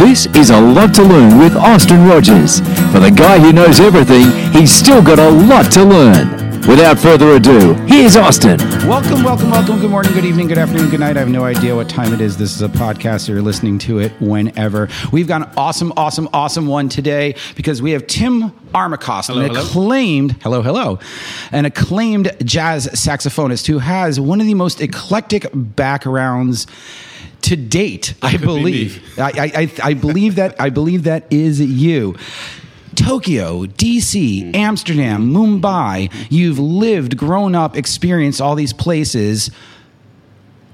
This is a lot to learn with Austin Rogers. For the guy who knows everything, he's still got a lot to learn. Without further ado, here's Austin. Welcome, welcome, welcome. Good morning, good evening, good afternoon, good night. I have no idea what time it is. This is a podcast. So you're listening to it whenever. We've got an awesome, awesome, awesome one today because we have Tim Armacost, Hello, an hello. acclaimed, hello, hello, an acclaimed jazz saxophonist who has one of the most eclectic backgrounds to date. I could be believe. I, I, I, I believe that. I believe that is you. Tokyo, DC, Amsterdam, Mumbai. You've lived, grown up, experienced all these places,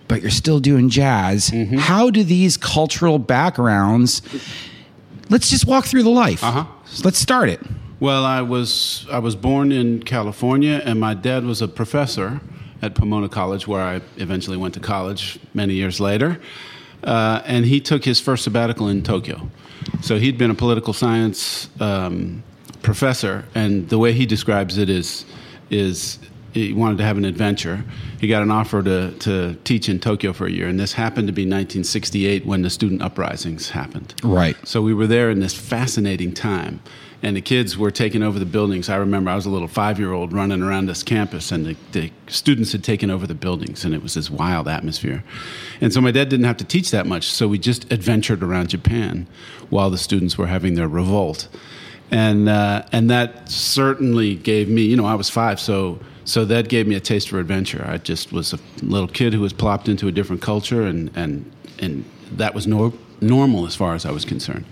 but you're still doing jazz. How do these cultural backgrounds? Let's just walk through the life. Uh-huh. Let's start it. Well, I was I was born in California, and my dad was a professor at Pomona College, where I eventually went to college many years later. Uh, and he took his first sabbatical in Tokyo. So he'd been a political science um, professor, and the way he describes it is is he wanted to have an adventure. He got an offer to, to teach in Tokyo for a year, and this happened to be 1968 when the student uprisings happened. Right. So we were there in this fascinating time, and the kids were taking over the buildings. I remember I was a little five year old running around this campus, and the, the students had taken over the buildings, and it was this wild atmosphere. And so my dad didn't have to teach that much, so we just adventured around Japan while the students were having their revolt. And, uh, and that certainly gave me, you know, I was five, so, so that gave me a taste for adventure. I just was a little kid who was plopped into a different culture, and, and, and that was nor- normal as far as I was concerned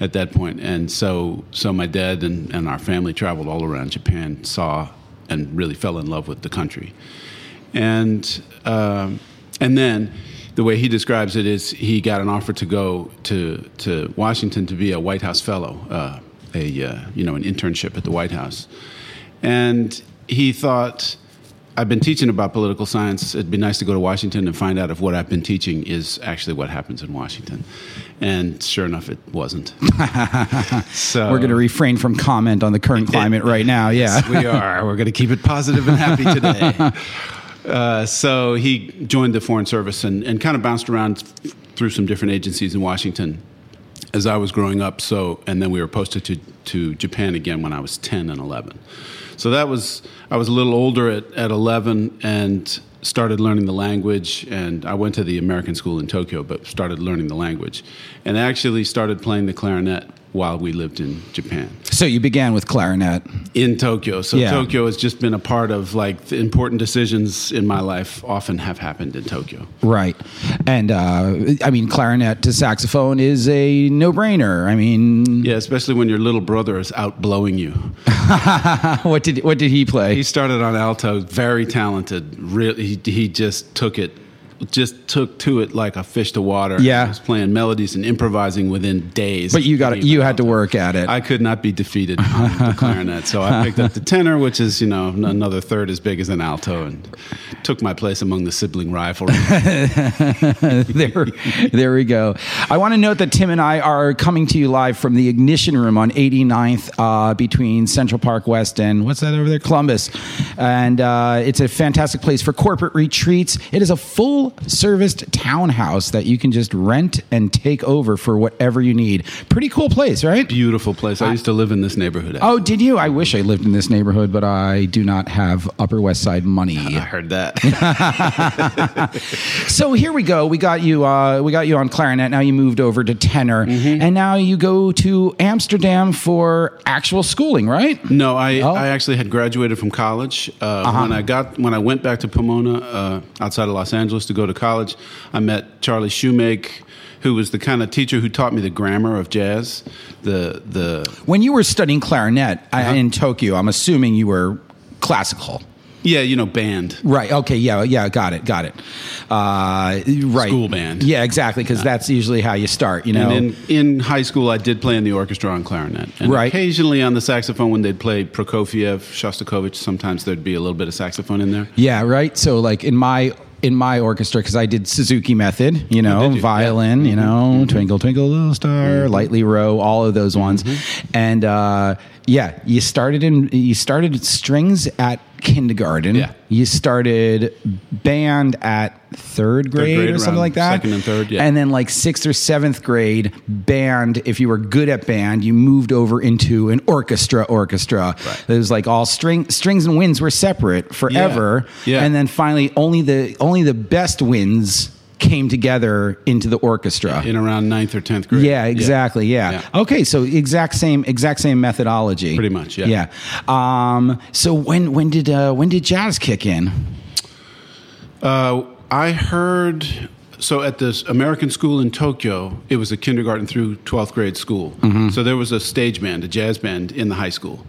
at that point. And so, so my dad and, and our family traveled all around Japan, saw, and really fell in love with the country. And, um, and then the way he describes it is he got an offer to go to, to Washington to be a White House fellow, uh, a, uh, you know, an internship at the White House. And he thought, I've been teaching about political science. It'd be nice to go to Washington and find out if what I've been teaching is actually what happens in Washington. And sure enough, it wasn't. so We're going to refrain from comment on the current climate right now. Yeah. we are. We're going to keep it positive and happy today. Uh, so he joined the Foreign Service and, and kind of bounced around through some different agencies in Washington as I was growing up. So, and then we were posted to, to Japan again when I was 10 and 11. So that was, I was a little older at, at 11 and started learning the language. And I went to the American school in Tokyo, but started learning the language. And actually started playing the clarinet while we lived in Japan So you began with clarinet. in Tokyo. So Yeah. Tokyo has just been a part of like the important decisions in my life often have happened in Tokyo. Right. And uh, I mean, clarinet to saxophone is a no brainer. I mean, Yeah, especially when your little brother is out blowing you. what did what did he play? He started on alto, very talented. Really, he, he just took it, just took to it like a fish to water. Yeah. he was playing melodies and improvising within days. But you got you had to work at it. I could not be defeated on the clarinet, so I picked up the tenor, which is you know another third as big as an alto, and took my place among the sibling rivalry. there, there we go. I want to note that Tim and I are coming to you live from the Ignition Room on 89th uh, between Central Park West and what's that over there? Columbus. And uh, it's a fantastic place for corporate retreats. It is a full serviced townhouse that you can just rent and take over for whatever you need. Pretty cool place, right? Beautiful place. I used to live in this neighborhood. Oh, did you? I wish I lived in this neighborhood, but I do not have Upper West Side money. I heard that. So here we go. We got you. Uh, we got you on clarinet. Now you moved over to tenor, Mm-hmm. and now you go to Amsterdam for actual schooling, right? No, I, Oh. Uh-huh. I actually had graduated from college. Uh, When I got when I went back to Pomona uh, outside of Los Angeles to go to college, I met Charlie Shoemake, who was the kind of teacher who taught me the grammar of jazz. The the When you were studying clarinet uh Uh-huh. in Tokyo, I'm assuming you were classical. Yeah, you know, band. Right. Okay. Yeah. Yeah. Got it. Got it. Uh, right. School band. Yeah. Exactly. Because that's usually how you start. You know. And in, in high school, I did play in the orchestra on clarinet. And Right. occasionally on the saxophone when they'd play Prokofiev, Shostakovich, sometimes there'd be a little bit of saxophone in there. Yeah, right. So like in my in my orchestra because I did Suzuki method, you know, you? violin, you mm-hmm. know, mm-hmm. Twinkle Twinkle Little Star, mm-hmm. Lightly Row, all of those ones, and uh, yeah, you started in you started strings at kindergarten. Yeah. you started band at third grade, grade, or something like that. second and third, yeah. and then like sixth or seventh grade band. If you were good at band, you moved over into an orchestra. Orchestra. Right. It was like all string strings and winds were separate forever. Yeah. And then finally, only the only the best winds came together into the orchestra. In around ninth or tenth grade. Yeah, exactly. Yeah. Okay, so exact same exact same methodology. Pretty much, yeah. Yeah. Um, so when when did uh, when did jazz kick in? Uh, I heard so at this American school in Tokyo, it was a kindergarten through 12th grade school. Mm-hmm. So there was a stage band, a jazz band in the high school.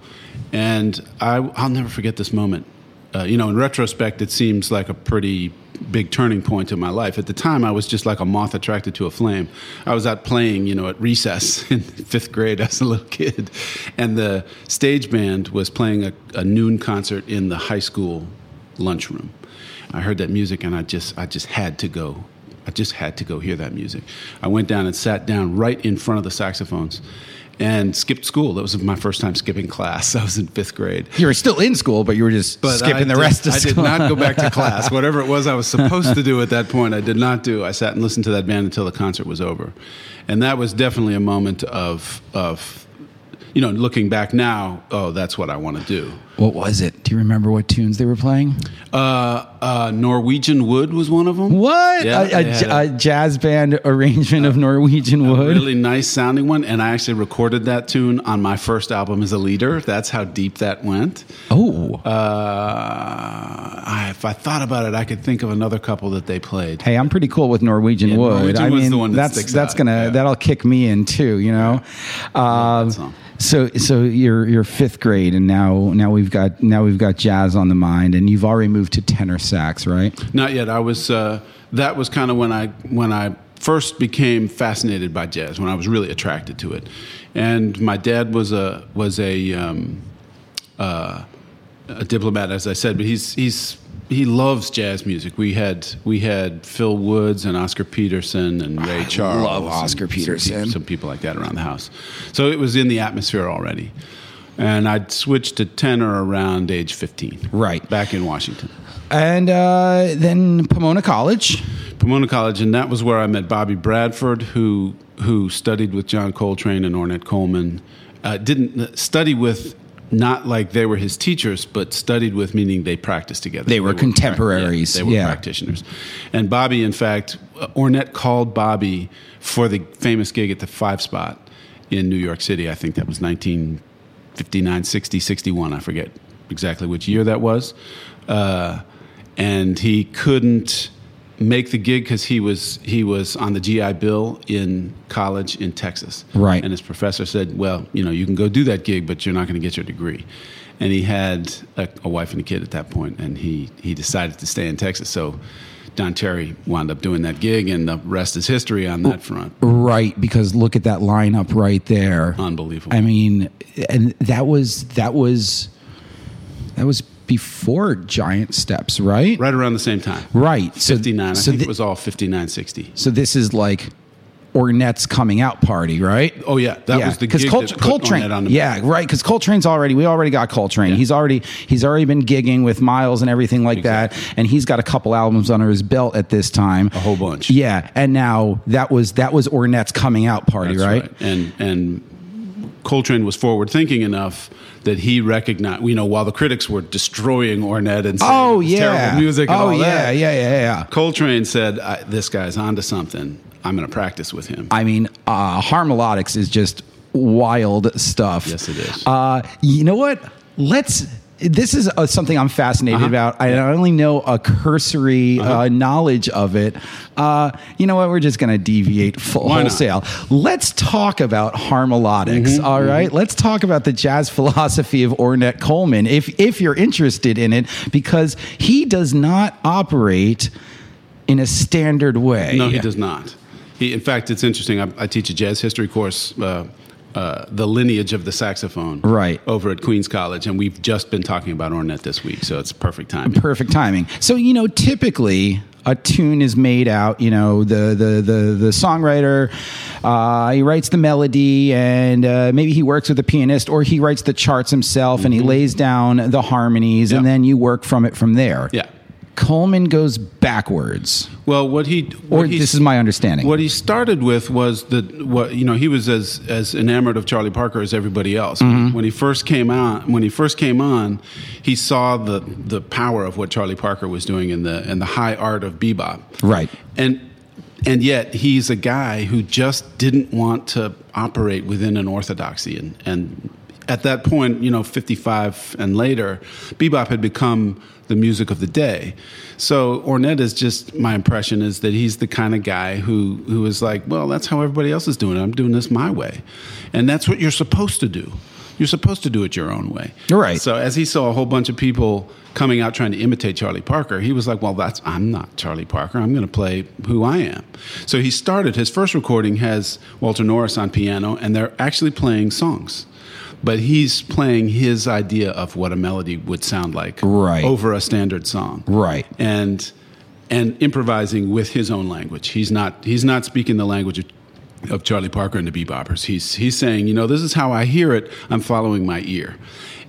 And I, I'll never forget this moment. Uh, you know, in retrospect, it seems like a pretty big turning point in my life. At the time, I was just like a moth attracted to a flame. I was out playing, you know, at recess in fifth grade as a little kid. And the stage band was playing a, a noon concert in the high school lunchroom. I heard that music and I just I just had to go. I just had to go hear that music. I went down and sat down right in front of the saxophones and skipped school. That was my first time skipping class. I was in fifth grade. You were still in school, but you were just But skipping I the did- rest of I school. I did not go back to class. Whatever it was I was supposed to do at that point, I did not do. I sat and listened to that band until the concert was over. And that was definitely a moment of of you know, looking back now, oh, that's what I want to do. What was it? Do you remember what tunes they were playing? Uh, uh, Norwegian Wood was one of them. What? Yeah, a, a, they a jazz band arrangement of Norwegian Wood? really nice sounding one, and I actually recorded that tune on my first album as a leader. That's how deep that went. Oh. Uh, I, if I thought about it, I could think of another couple that they played. Hey, I'm pretty cool with Norwegian Yeah, Wood. Norwegian I mean, the one that that's that's out, gonna yeah. that'll kick me in too. You know. Um, song. So so you're you're fifth grade, and now now we've got now we've got jazz on the mind, and you've already moved to tenor sax, right? Not yet. I was. Uh, that was kind of when I when I first became fascinated by jazz. When I was really attracted to it, and my dad was a was a um, uh, a diplomat, as I said, but he's he's he loves jazz music. We had we had Phil Woods and Oscar Peterson and Ray Charles. love Oscar some Peterson. Some, people like that around the house. So it was in the atmosphere already. And I'd switched to tenor around age 15. Right. Back in Washington. And uh, then Pomona College. Pomona College, and that was where I met Bobby Bradford, who who studied with John Coltrane and Ornette Coleman. Uh, didn't study with not like they were his teachers, but studied with meaning they practiced together. They were prac- contemporaries, yeah, they were yeah. practitioners. And Bobby, in fact, uh, Ornette called Bobby for the famous gig at the Five Spot in New York City. I think that was 1959, 60, 61. I forget exactly which year that was. Uh, and he couldn't make the gig because he was he was on the GI Bill in college in Texas. Right. And his professor said, "Well, you know, you can go do that gig, but you're not going to get your degree." And he had a, a wife and a kid at that point, and he he decided to stay in Texas. So Don Cherry wound up doing that gig, and the rest is history on that front. Right, because look at that lineup right there. Unbelievable. I mean, and that was that was that was before Giant Steps, right? right around the same time. Right. So 59. I so think thi- it was all 59, 60. so this is like Ornette's coming out party, right? Oh yeah, that was the because gig that put Coltrane. On yeah, right. Because Coltrane's already we already got Coltrane. Yeah. He's already he's already been gigging with Miles and everything like that, and he's got a couple albums under his belt at this time. A whole bunch. Yeah, and now that was that was Ornette's coming out party, That's right? And and Coltrane was forward thinking enough that he recognized, you know, while the critics were destroying Ornette and saying Oh yeah, terrible music and oh all yeah, that, yeah, yeah, yeah. Coltrane said, "This guy's onto something. I'm going to practice with him." I mean, uh, Harmolodics is just wild stuff. Yes, it is. Uh, you know what? Let's this is uh, something I'm fascinated Uh-huh. about. I only know a cursory uh knowledge of it. Uh, you know what? We're just going to deviate full Why not? wholesale. Let's talk about harmolodics. Mm-hmm, all right? Let's talk about the jazz philosophy of Ornette Coleman, if if you're interested in it, because he does not operate in a standard way. No, he does not. He, in fact, it's interesting. I, I teach a jazz history course, uh, the lineage of the saxophone, Right. over at Queens College, and we've just been talking about Ornette this week, so it's perfect timing. perfect timing. So you know, typically a tune is made out. You know, the the the the songwriter uh, he writes the melody, and uh, maybe he works with a pianist, or he writes the charts himself, and he lays down the harmonies, and Mm-hmm. Then you work from it from there. Yeah. Coleman goes backwards, Well, what he or he- this is my understanding. What he started with was that what you know he was as as enamored of Charlie Parker as everybody else. Mm-hmm. When he first came out, when he first came on, he saw the the power of what Charlie Parker was doing in the in the high art of bebop. Right. And and yet he's a guy who just didn't want to operate within an orthodoxy and and at that point, you know, 55 and later, bebop had become the music of the day. So Ornette is just my impression is that he's the kind of guy who who is like, well, that's how everybody else is doing it. I'm doing this my way, and that's what you're supposed to do. You're supposed to do it your own way. You're Right. So as he saw a whole bunch of people coming out trying to imitate Charlie Parker, he was like, "Well, that's I'm not Charlie Parker. I'm going to play who I am." So he started. His first recording has Walter Norris on piano, and they're actually playing songs, but he's playing his idea of what a melody would sound like Right. over a standard song, Right. And and improvising with his own language. He's not he's not speaking the language of of Charlie Parker and the Beboppers. He's he's saying, you know, this is how I hear it. I'm following my ear,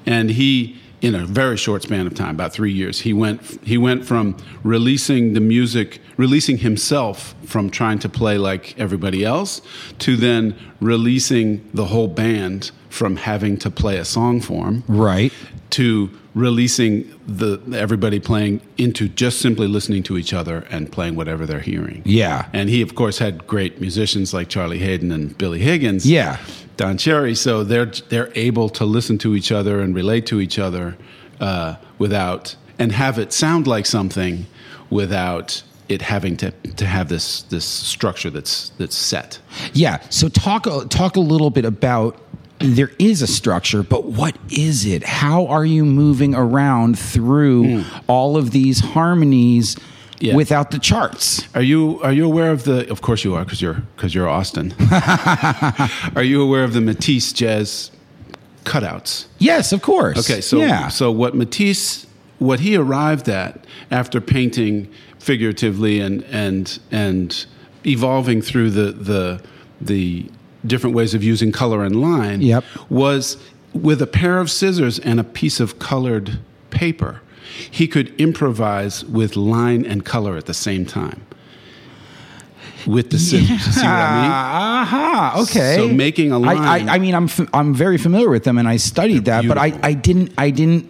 and he. In a very short span of time, about three years, he went. He went from releasing the music, releasing himself from trying to play like everybody else, to then releasing the whole band from having to play a song form, Right. to releasing the everybody playing into just simply listening to each other and playing whatever they're hearing. Yeah. And he of course had great musicians like Charlie Haden and Billy Higgins. Yeah. Don Cherry. So they're they're able to listen to each other and relate to each other uh, without and have it sound like something without it having to, to have this this structure that's that's set. Yeah. So talk talk a little bit about there is a structure, but what is it? How are you moving around through hmm. all of these harmonies Yeah. without the charts? Are you are you aware of the? Of course you are, because you're because you're Austin. are you aware of the Matisse jazz cutouts? Yes, of course. Okay, so yeah. so what Matisse what he arrived at after painting figuratively and and and evolving through the the the different ways of using color and line Yep. was with a pair of scissors and a piece of colored paper. He could improvise with line and color at the same time. With the scissors, you see what I mean? Aha. Okay. So making a line- I, I mean, I'm f- I'm very familiar with them, and I studied that, but I. I didn't I didn't.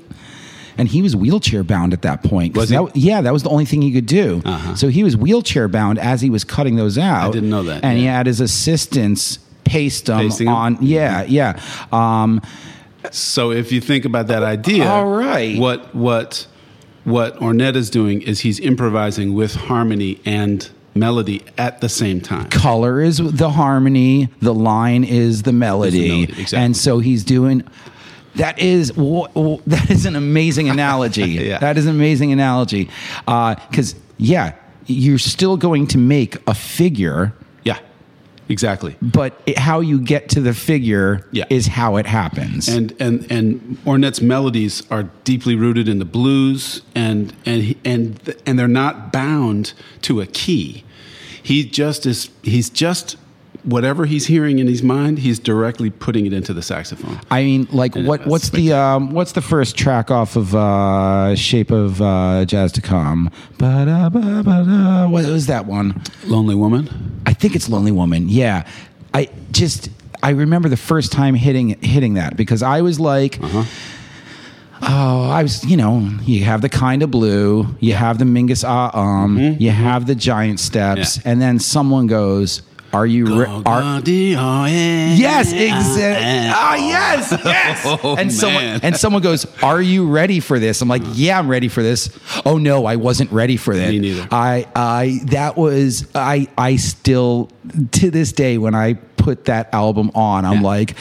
And he was wheelchair bound at that point. Was he? that- yeah, that was the only thing he could do. Uh-huh. So he was wheelchair bound as he was cutting those out. I didn't know that, And he had his assistants paste them Pasting on. Yeah, yeah. Um, So if you think about that idea, All right. What what what Ornette is doing is he's improvising with harmony and melody at the same time. color is the harmony, the line is the melody, melody, exactly. and so he's doing. That is that is an amazing analogy. Yeah. That is an amazing analogy, because yeah, you're still going to make a figure, exactly. but it, how you get to the figure Yeah. is how it happens. And and and Ornette's melodies are deeply rooted in the blues, and and and and they're not bound to a key. He just is. He's just whatever he's hearing in his mind. He's directly putting it into the saxophone. I mean, like, And what? What's the um, what's the first track off of uh, "Shape of uh, Jazz to Come"? Ba-da, ba, ba-da. What was that one? Lonely woman. I think it's Lonely Woman. Yeah. I just I remember the first time hitting hitting that because I was like Uh-huh. Oh, I was, you know, you have the kind of blue, you have the Mingus Ah Um, you have the giant steps, Mm-hmm. Yeah. and then someone goes, Are you? Re- are. Yes, exactly. Ah, yes, yes. Oh, and someone man. and someone goes, "Are you ready for this?" I'm like, "Yeah, I'm ready for this." Oh no, I wasn't ready for that. Me neither. I, I, that was, I, I still to this day when I put that album on, I'm Yeah. like,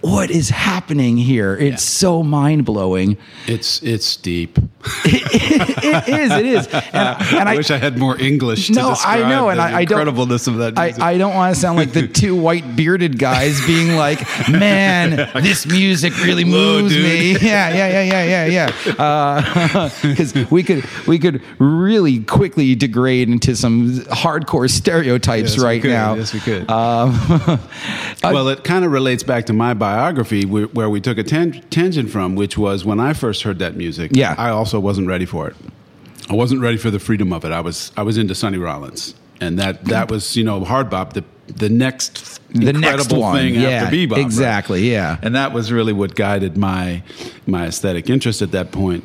"What is happening here?" It's Yeah. so mind blowing. It's it's deep. it is, it is, and, and I, I, wish I had more English. To No, I know, and the I- I don't- incredibleness of that. Music. I don't want to sound like the two white bearded guys being like, man, this music really moves dude." me. Yeah, yeah, yeah, yeah, yeah, yeah. Because we could we could really quickly degrade into some hardcore stereotypes Yes, right now. Yes, we could. Um, well, it kind of relates back to my biography, where, where we took a tan- tangent from, which was when I first heard that music. Yeah. I also wasn't ready for it. I wasn't ready for the freedom of it. I was I was into Sonny Rollins, and that that was you know hard bop the the next The incredible next one, thing yeah, after bebop. right? exactly, yeah. and that was really what guided my my aesthetic interest at that point,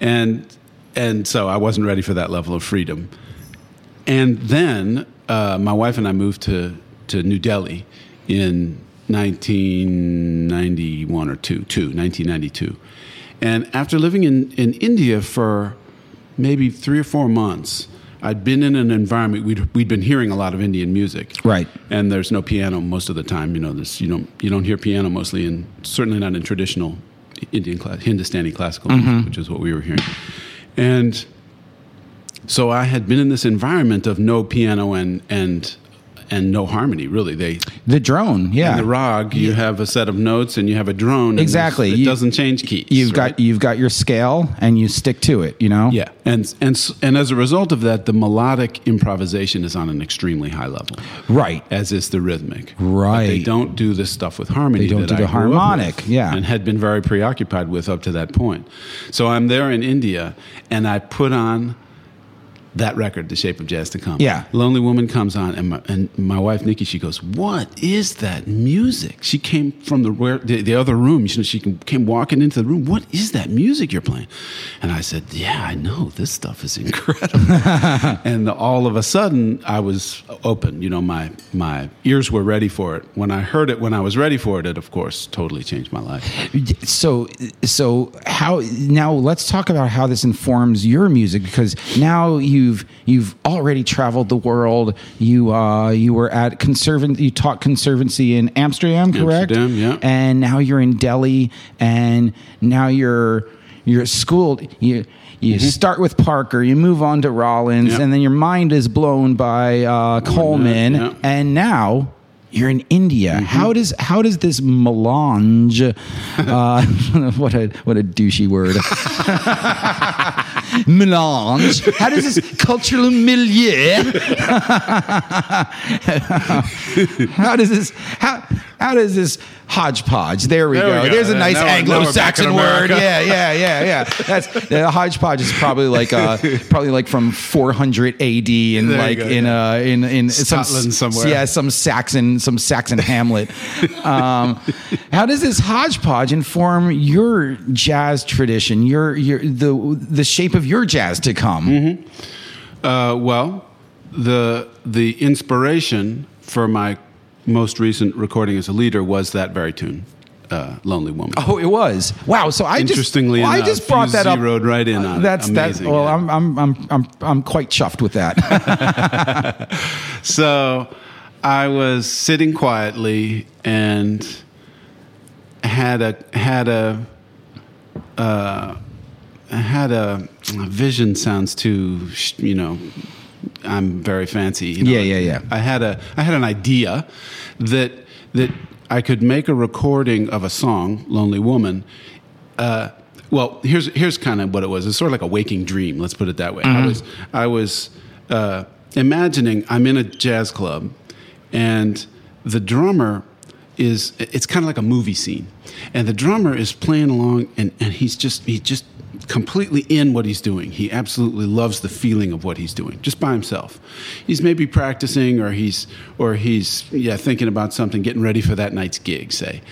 and and so I wasn't ready for that level of freedom. And then uh, my wife and I moved to, to New Delhi in 1991 or two, two, 1992. And after living in, in India for maybe three or four months, I'd been in an environment we'd, we'd been hearing a lot of Indian music, Right. And there's no piano most of the time. You know, there's, you don't you don't hear piano mostly, and certainly not in traditional Indian class, Hindustani classical mm-hmm. music, which is what we were hearing. And so I had been in this environment of no piano and and and no harmony. Really, they the drone, yeah. in the rag you have a set of notes and you have a drone. and Exactly. it You- doesn't change keys. You've right? got you've got your scale and you stick to it. You know. yeah, and and and as a result of that, the melodic improvisation is on an extremely high level. Right. as is the rhythmic. Right. But they don't do this stuff with harmony. They don't that do I the harmonic, yeah. And had been very preoccupied with up to that point. So I'm there in India, and I put on that record, "The Shape of Jazz to Come." Yeah. "Lonely Woman" comes on, and my, and my wife Nikki, she goes, "What is that music?" She came from the where the, the other room. She, she came walking into the room. What is that music you're playing? And I said, "Yeah, I know this stuff is incredible." and all of a sudden, I was open. You know, my my ears were ready for it. When I heard it, when I was ready for it, it of course totally changed my life. so so how now let's talk about how this informs your music because now you've you've already traveled the world you uh you were at conservan you taught conservancy in amsterdam correct Amsterdam, yeah. and now you're in delhi and now you're you're schooled you you start with Parker, you move on to Rollins, Yeah. and then your mind is blown by uh, Coleman, yeah. and now you're in India. Mm-hmm. How does how does this melange? Uh, what a what a douchey word. melange. How does this cultural milieu? how does this how how does this hodgepodge? There we, There we go. go. There's a nice now we're- now we're back in Anglo-Saxon word. Yeah, yeah, yeah, yeah. That's the hodgepodge is probably like uh probably like from 400 AD and like go, in yeah. uh in in some somewhere. Yeah, some Saxon some Saxon Hamlet. Um, how does this hodgepodge inform your jazz tradition? Your your the the shape of your jazz to come? Mm-hmm. Uh, well, the the inspiration for my most recent recording as a leader was that very tune, uh, "Lonely Woman." Oh, it was wow. So I Interestingly just, well, I just brought that up. zeroed right in on it. That's that. Well, yeah. I'm I'm I'm I'm I'm quite chuffed with that. So I was sitting quietly and had a had a uh, had a, a vision. Sounds too you know. I'm very fancy. you know. Yeah, yeah, yeah. I had a I had an idea that that I could make a recording of a song, "Lonely Woman." Uh, well, here's here's kind of what it was. It's sort of like a waking dream. Let's put it that way. I was I was uh, imagining I'm in a jazz club, and the drummer is it's kind of like a movie scene, and the drummer is playing along, and, and he's just he's just completely in what he's doing. He absolutely loves the feeling of what he's doing, just by himself. He's maybe practicing, or he's or he's yeah thinking about something, getting ready for that night's gig, say,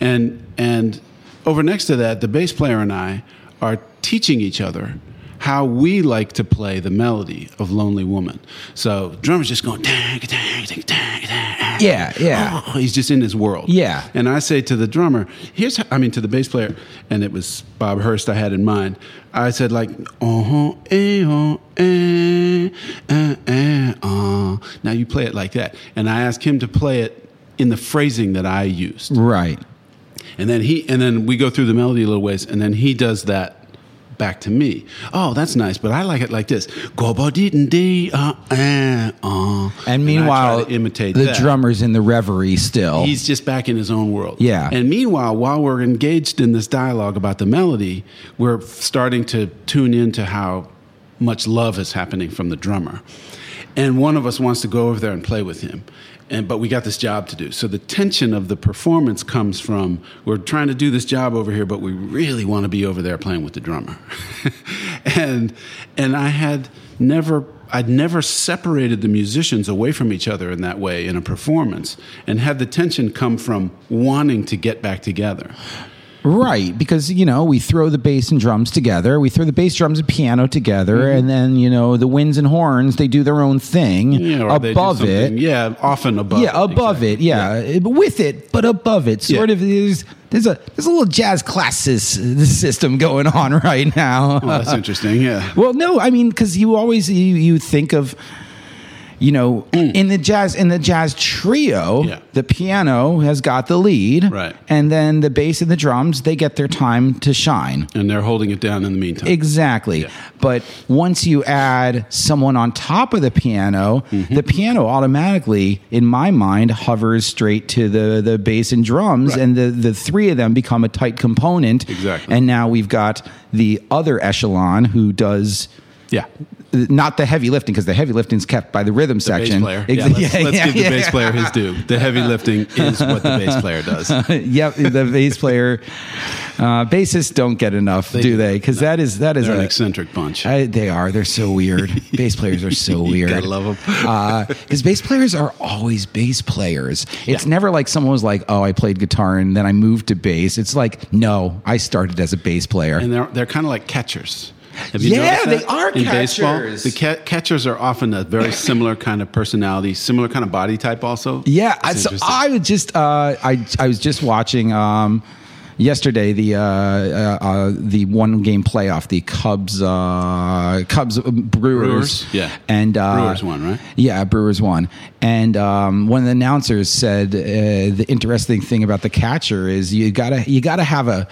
and and over next to that, the bass player and I are teaching each other how we like to play the melody of Lonely Woman. So drummer's just going dang, dang, dang, dang, dang. Yeah, yeah. Oh, he's just in his world. Yeah. And I say to the drummer, here's how, I mean to the bass player, and it was Bob Hurst I had in mind. I said like uh-huh, eh, uh, eh, eh, eh, uh. Now you play it like that. And I asked him to play it in the phrasing that I used. Right. And then he and then we go through the melody a little ways, and then he does that back to me. Oh, that's nice, but I like it like this. Go ba dee dee uh uh. And meanwhile, to imitate the that. drummer's in the reverie still. He's just back in his own world. Yeah. And meanwhile, while we're engaged in this dialogue about the melody, we're starting to tune into how much love is happening from the drummer. And one of us wants to go over there and play with him. And, but we got this job to do. So the tension of the performance comes from we're trying to do this job over here, but we really want to be over there playing with the drummer. and and I had never I'd never separated the musicians away from each other in that way in a performance and had the tension come from wanting to get back together. Right, because you know we throw the bass and drums together, we throw the bass, drums, and piano together, Mm-hmm. and then you know the winds and horns they do their own thing Yeah, or they do above it. Yeah, often above. yeah, above it. Yeah, But with it, but above it. Sort Yeah. of. There's there's a there's a little jazz classes sys- system going on right now. Well, that's interesting. Yeah. Well, no, I mean, because you always you, you think of, you know, in the jazz in the jazz trio, Mm. Yeah. the piano has got the lead, Right. and then the bass and the drums they get their time to shine. And they're holding it down in the meantime. Exactly. Yeah. But once you add someone on top of the piano, Mm-hmm. the piano automatically, in my mind, hovers straight to the, the bass and drums, Right. and the, the three of them become a tight component. Exactly. And now we've got the other echelon who does yeah. not the heavy lifting because the heavy lifting is kept by the rhythm Bass section. player. Ex- Yeah, let's, let's yeah, give the bass yeah. player his due. The heavy lifting is what the bass player does. yep, the bass player. Uh, bassists don't get enough, do they? Because that is that is a, an eccentric bunch. I, they are. They're so weird. bass players are so weird. gotta love 'em. Because bass players are always bass players. It's never like someone was like, "Oh, I played guitar and then I moved to bass." It's like, no, I started as a bass player. and they're they're kind of like catchers. Have Yeah, noticed they are in baseball. catchers. The ca- catchers are often a very similar kind of personality, similar kind of body type. Also, Yeah, I, so. I was just uh, I I was just watching um, yesterday the uh, uh, uh, the one game playoff, the Cubs uh, Cubs uh, Brewers, Brewers, yeah. and uh, Brewers won, right? Yeah, Brewers won, and um, one of the announcers said uh, the interesting thing about the catcher is you gotta you gotta have a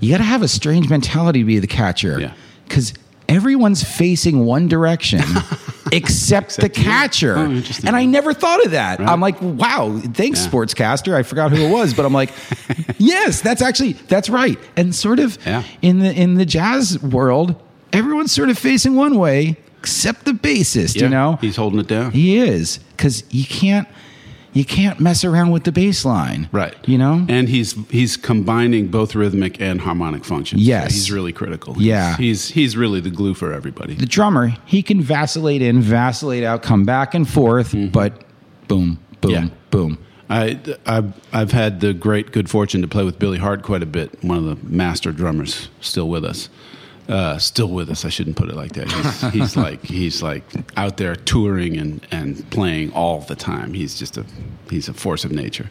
you gotta have a strange mentality to be the catcher, Yeah. Because everyone's facing one direction. Except, the Except you. catcher, Oh, and I never thought of that. Right. I'm like, wow, thanks, Yeah. sportscaster. I forgot who it was, but I'm like, yes, that's actually that's right. And sort of Yeah. in the in the jazz world, everyone's sort of facing one way, except the bassist. Yeah, You know, he's holding it down. he is because you can't you can't mess around with the bass line, Right. You know, And he's he's combining both rhythmic and harmonic functions. Yes. he's really critical. Yeah. he's he's really the glue for everybody. the drummer he can vacillate in, vacillate out, come back and forth, but boom, boom, Mm-hmm. Yeah. boom. I, I've, I've had the great good fortune to play with Billy Hart quite a bit, one of the master drummers still with us. Uh, still with us. I shouldn't put it like that. He's, he's like he's like out there touring and, and playing all the time. He's just a he's a force of nature,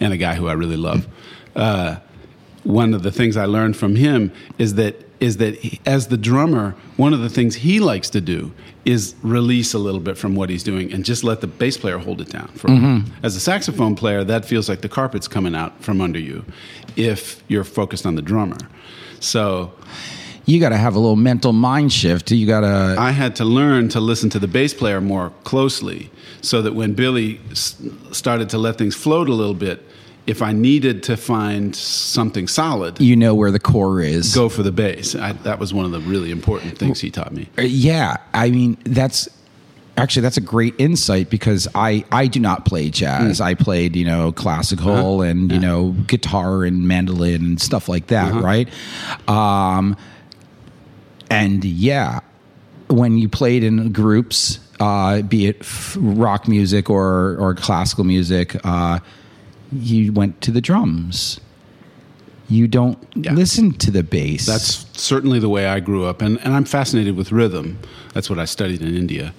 and a guy who I really love. Uh, one of the things I learned from him is that is that he, as the drummer, one of the things he likes to do is release a little bit from what he's doing and just let the bass player hold it down. For him. As a saxophone player, that feels like the carpet's coming out from under you if you're focused on the drummer. So You got to have a little mental mind shift. You got to I had to learn to listen to the bass player more closely so that when Billy started to let things float a little bit, if I needed to find something solid, you know where the core is. go for the bass. I, that was one of the really important things he taught me. Uh, Yeah, I mean that's actually that's a great insight because I I do not play jazz. I played you know classical and you know guitar and mandolin and stuff like that, right? Um, and yeah, when you played in groups, uh, be it f- rock music or or classical music, uh, you went to the drums. you don't Yeah. listen to the bass. That's certainly the way I grew up, and, and I'm fascinated with rhythm. That's what I studied in India.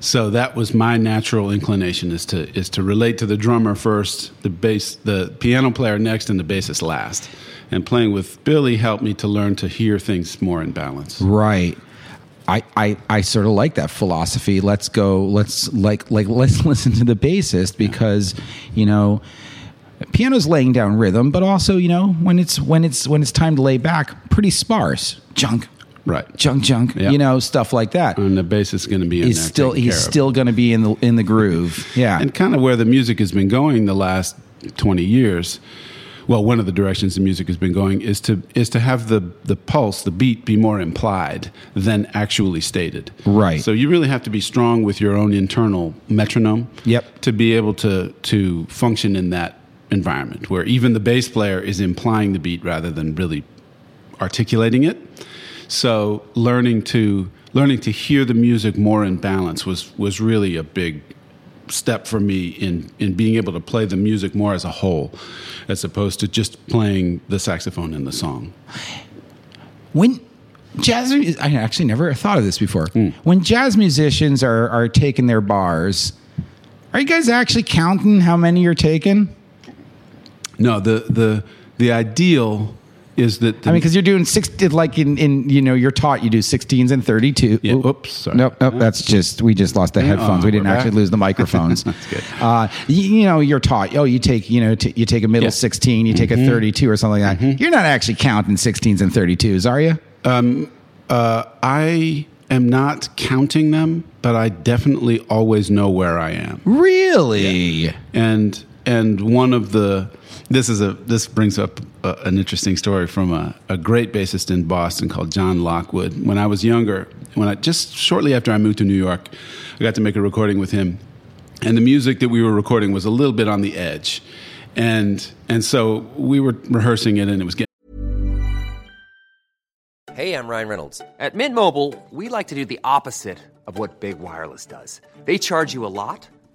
So that was my natural inclination is to is to relate to the drummer first, the bass, the piano player next, and the bassist last. And playing with Billy helped me to learn to hear things more in balance. Right. I, I, I sort of like that philosophy. Let's go. Let's like like let's listen to the bassist because you know piano's laying down rhythm, but also you know when it's when it's when it's time to lay back, pretty sparse junk, Right. junk, junk. Yeah. You know stuff like that. And the bass is going to be in He's there still he's still going to be in the in the groove. Yeah. and kind of where the music has been going the last 20 years well one of the directions the music has been going is to is to have the the pulse the beat be more implied than actually stated Right. so you really have to be strong with your own internal metronome Yep. to be able to to function in that environment where even the bass player is implying the beat rather than really articulating it so learning to learning to hear the music more in balance was was really a big step for me in in being able to play the music more as a whole as opposed to just playing the saxophone in the song. When jazz i actually never thought of this before. Hmm. when jazz musicians are are taking their bars are you guys actually counting how many you're taking? No the the the ideal is that the, i mean because you're doing six like in in you know you're taught you do 16s and 32 Yeah, Oop. oops, sorry. nope nope that's just we just lost the headphones. Oh, we didn't actually back. lose the microphones. That's good. uh you, you know you're taught oh you take you know t- you take a middle Yeah. 16 you take a 32 or something like that. You're not actually counting 16s and 32s are you? Uh, I am not counting them but I definitely always know where I am. Really? And and one of the this is a this brings up a, an interesting story from a, a great bassist in Boston called John Lockwood. When I was younger, when I just shortly after I moved to New York, I got to make a recording with him, and the music that we were recording was a little bit on the edge, and and so we were rehearsing it, and it was getting. Hey, I'm Ryan Reynolds. At Mint Mobile, we like to do the opposite of what Big Wireless does. They charge you a lot,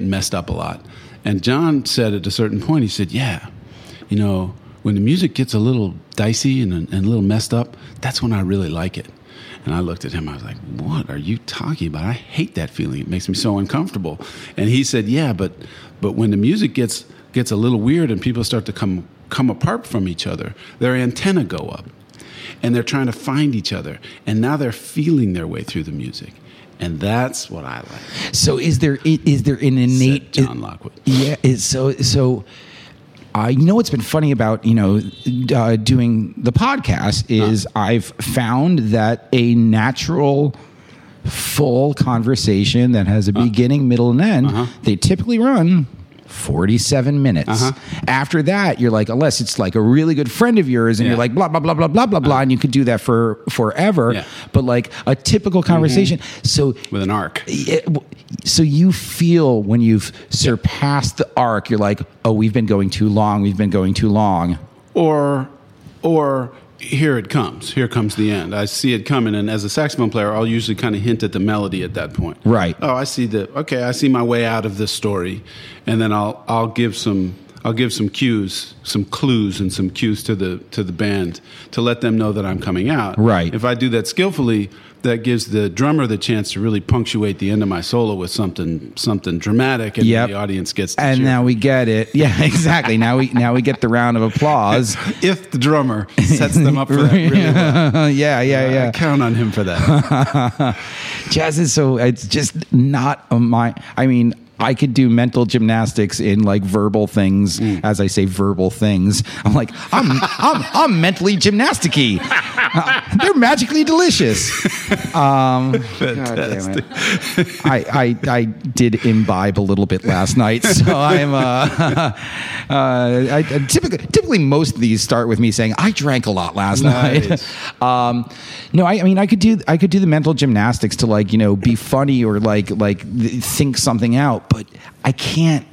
Messed up a lot. And John said at a certain point, he said, Yeah, you know, when the music gets a little dicey and, and a little messed up, that's when I really like it. And I looked at him, I was like, What are you talking about? I hate that feeling. It makes me so uncomfortable. And he said, Yeah, but but when the music gets gets a little weird and people start to come come apart from each other, their antenna go up. And they're trying to find each other. And now they're feeling their way through the music. And that's what I like. So is there is there an innate John Lockwood. Yeah, is so so. Uh, you know what's been funny about you know uh, doing the podcast is I've found that a natural full conversation that has a beginning, middle, and end they typically run. 47 minutes. Uh-huh. After that, you're like, unless it's like a really good friend of yours and Yeah. you're like, blah, blah, blah, blah, blah, blah, blah, and you could do that for forever. Yeah. But like a typical mm-hmm. conversation. So With an arc. it, so you feel when you've surpassed the arc, you're like, oh, we've been going too long. We've been going too long. or or here it comes here comes the end i see it coming and as a saxophone player i'll usually kind of hint at the melody at that point Right. oh i see the okay i see my way out of this story and then i'll i'll give some I'll give some cues, some clues, and some cues to the to the band to let them know that I'm coming out. Right. If I do that skillfully, that gives the drummer the chance to really punctuate the end of my solo with something something dramatic, and Yep. the audience gets. To and cheer. now we get it. Yeah, exactly. now we now we get the round of applause. if the drummer sets them up for that, really well. yeah, yeah, I yeah. count on him for that. Jazz is so it's just not a my I mean I could do mental gymnastics in like verbal things as I say verbal things. I'm like I'm I'm I'm mentally gymnasticy. Uh, they're magically delicious. Um, damn. I, I I did imbibe a little bit last night, so I'm uh, uh, I, I typically typically most of these start with me saying I drank a lot last night. Um, no, I, I mean I could do I could do the mental gymnastics to like you know be funny or like like th- think something out, but I can't.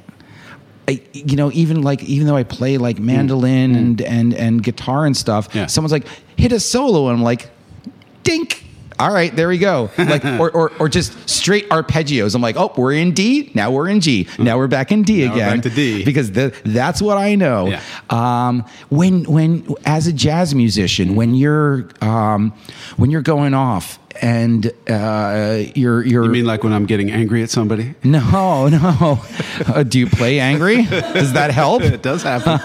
I, you know, even like even though I play like mandolin and and and guitar and stuff, Yeah. someone's like hit a solo, and I'm like, dink. All right, there we go. Like, or, or, or just straight arpeggios. I'm like, oh, we're in D. Now we're in G. Now we're back in D Now again. back to D. because the, that's what I know. Yeah. Um, when when as a jazz musician, when you're um, when you're going off and uh, you're you're You mean like when I'm getting angry at somebody? no no. Uh, do you play angry? Does that help? It does happen.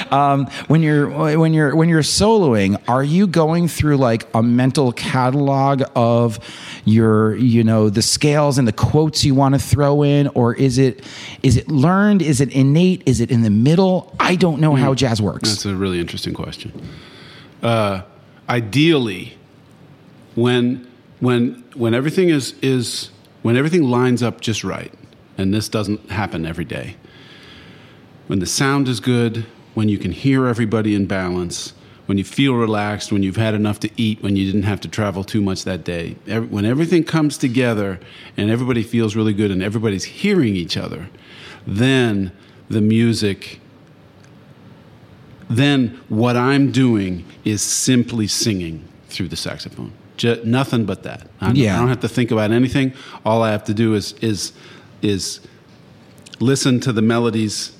um, when you're when you're when you're soloing, are you going through like a mental catalog of your you know the scales and the quotes you want to throw in, or is it is it learned? Is it innate? Is it in the middle? I don't know how jazz works. That's a really interesting question. Uh, ideally, when when when everything is is when everything lines up just right, and this doesn't happen every day. When the sound is good, when you can hear everybody in balance, when you feel relaxed, when you've had enough to eat, when you didn't have to travel too much that day, ev- when everything comes together and everybody feels really good and everybody's hearing each other, then the music then what I'm doing is simply singing through the saxophone. Just, nothing but that. I, Yeah. I don't have to think about anything. All I have to do is is is listen to the melodies,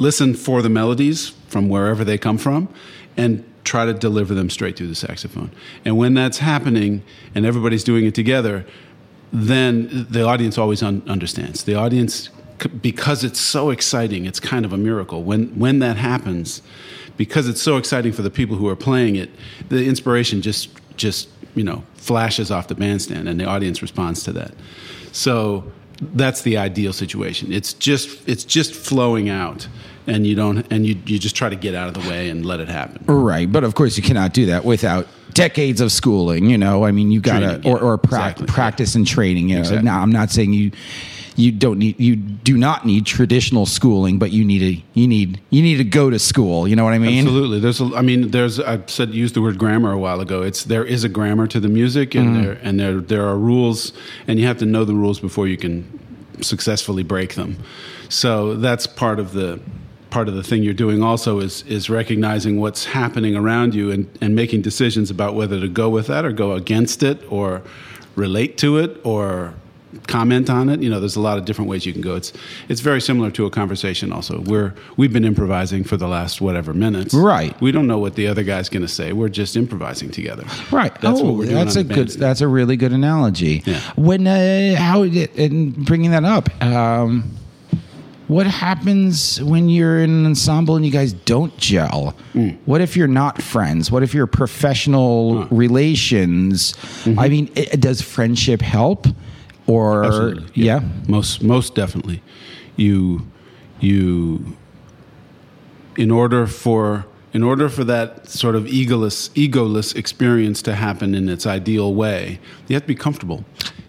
listen for the melodies from wherever they come from, and try to deliver them straight through the saxophone. And when that's happening and everybody's doing it together, then the audience always un- understands. The audience, c- because it's so exciting, it's kind of a miracle. When when that happens, because it's so exciting for the people who are playing it, the inspiration just just you know flashes off the bandstand, and the audience responds to that. So that's the ideal situation. It's just it's just flowing out, and you don't and you you just try to get out of the way and let it happen. Right, but of course you cannot do that without decades of schooling. You know, I mean, you got to or, or pra- exactly. practice and training. You know, Exactly. now I'm not saying you you don't need you do not need traditional schooling, but you need a you need you need to go to school. You know what I mean? Absolutely. There's, a, I mean, there's. I said used the word grammar a while ago. It's there is a grammar to the music, and mm-hmm. there and there there are rules, and you have to know the rules before you can successfully break them. So that's part of the part of the thing you're doing. Also, is is recognizing what's happening around you and and making decisions about whether to go with that or go against it or relate to it or comment on it. You know, there's a lot of different ways you can go. It's it's very similar to a conversation. Also, we're we've been improvising for the last whatever minutes. Right. We don't know what the other guy's going to say. We're just improvising together. Right. That's oh, what we're doing. That's a good. bandstand. That's a really good analogy. Yeah. When uh, how and bringing that up. Um, what happens when you're in an ensemble and you guys don't gel? Mm. What if you're not friends? What if you're professional relations? I mean, i does friendship help? Or Absolutely. yeah. Most most definitely. You you in order for in order for that sort of egoless egoless experience to happen in its ideal way, you have to be comfortable.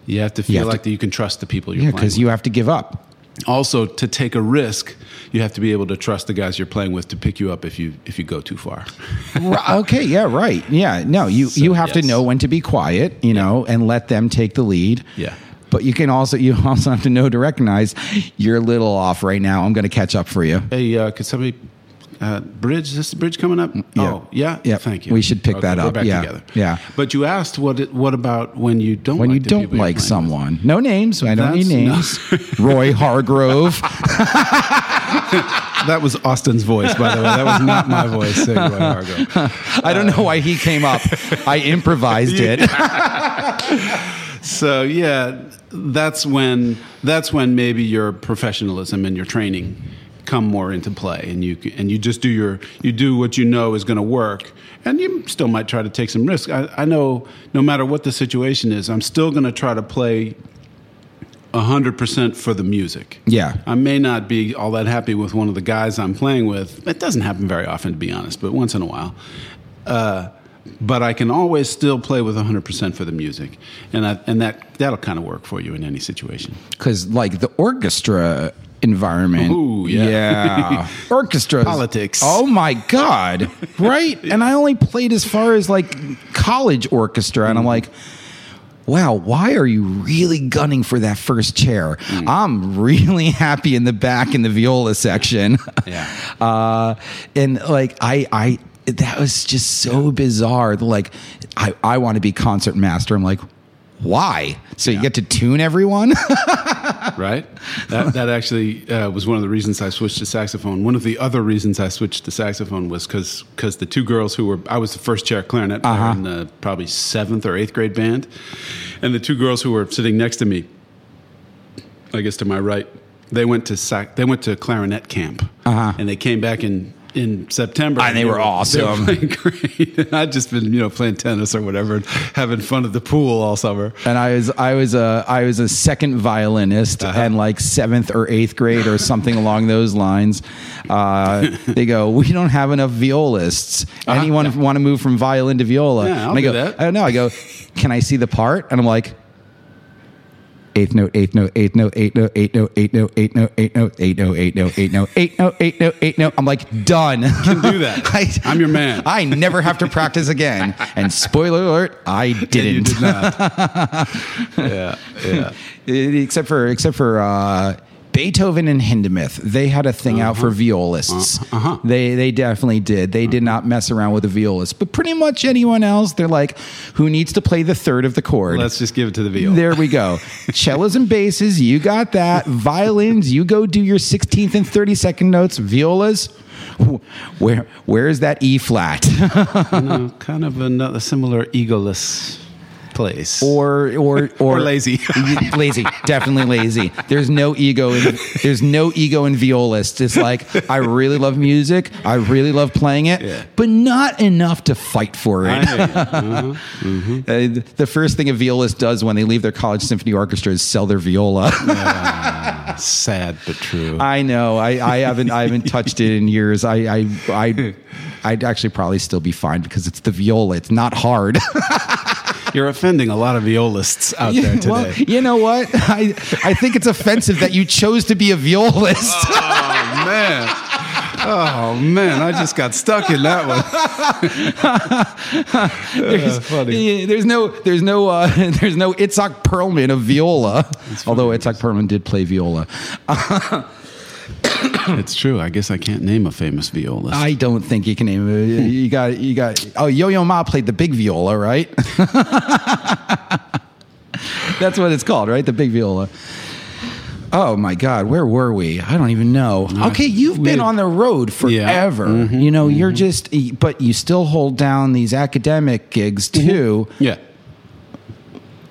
You have to feel have to- like that you can trust the people you're Yeah, playing because you have to give up. also to take a risk, you have to be able to trust the guys you're playing with to pick you up if you if you go too far. Okay, yeah, right. Yeah, no, you So, you have to know when to be quiet, you know, and let them take the lead. Yeah. But you can also you also have to know to recognize you're a little off right now. I'm going to catch up for you. Hey, uh, could somebody uh, bridge? Is this the bridge coming up? Oh, yeah. Yeah. Thank you. We should pick Okay, that up. Yeah. together. Yeah. But you asked what it, what about when you don't When like you don't like someone, no names. I don't need names. Roy Hargrove. that was Austin's voice, by the way. That was not my voice saying Roy Hargrove. I don't know why he came up. I improvised it. So yeah, that's when that's when maybe your professionalism and your training come more into play, and you and you just do your you do what you know is going to work, and you still might try to take some risk. I, I know no matter what the situation is, I'm still going to try to play. 100% for the music. Yeah. I may not be all that happy with one of the guys I'm playing with. It doesn't happen very often, to be honest, but once in a while. Uh, but I can always still play with 100% for the music. And, I, and that, that'll kind of work for you in any situation. Because, like, the orchestra environment. Ooh, yeah. yeah. Orchestras. Politics. Oh, my God. Right? And I only played as far as, like, college orchestra. And I'm like, wow, why are you really gunning for that first chair? Mm. I'm really happy in the back in the viola section. Yeah. Uh, and like I, I, that was just so bizarre. Like, I, I want to be concert master. I'm like, why? So you get to tune everyone? right? That, that actually uh, was one of the reasons I switched to saxophone. One of the other reasons I switched to saxophone was because the two girls who were, I was the first chair clarinet player Uh-huh. in the probably seventh or eighth grade band. And the two girls who were sitting next to me, I guess to my right, they went to sac, they went to clarinet camp. Uh-huh. And they came back in, in September. And they were awesome. They were great. And I'd just been, you know, playing tennis or whatever, and having fun at the pool all summer. and I was I was a I was a second violinist Uh-huh. and like seventh or eighth grade or something along those lines. Uh, they go, we don't have enough violists. Anyone want to move from violin to viola? Uh-huh. Yeah, I'll and I do go, that. I don't know. I go, can I see the part? And I'm like. Eighth note, eighth note, eighth note, eighth note, eighth note, eighth note, eighth note, eighth note, eighth note, eighth note, eighth note, eighth note, eighth note, eighth note. I'm like, done. Can do that. I'm your man. I never have to practice again. And spoiler alert, I didn't. did not. yeah, yeah. except for except for uh, Beethoven and Hindemith, they had a thing out for violists. Uh-huh. They they definitely did. They did not mess around with the violist. But pretty much anyone else, they're like, who needs to play the third of the chord? Let's just give it to the viola. there we go. Cellos and basses, you got that. Violins, you go do your 16th and 32nd notes. Violas, where where is that E flat? you know, kind of another similar egoless place. or or or, Or lazy. lazy, definitely lazy. There's no ego in there's no ego in violists. It's like I really love music, I really love playing it, Yeah. but not enough to fight for it. You. Uh-huh. Uh, the first thing a violist does when they leave their college symphony orchestra is sell their viola. Sad but true. I know. I, I haven't I haven't touched it in years. I I I I'd actually probably still be fine because it's the viola. It's not hard. You're offending a lot of violists out there today. Well, you know what? I I think it's offensive that you chose to be a violist. oh man. Oh man, I just got stuck in that one. there's, funny. there's no there's no uh, there's no Itzhak Perlman of viola. Although Itzhak Perlman did play viola. It's true. I guess I can't name a famous violist. I don't think you can name it. You got you got oh Yo-Yo Ma played the big viola, right? That's what it's called, right? The big viola. Oh my God, where were we? I don't even know. Okay, you've been on the road forever. Mm-hmm, you know, you're just, but you still hold down these academic gigs too. yeah.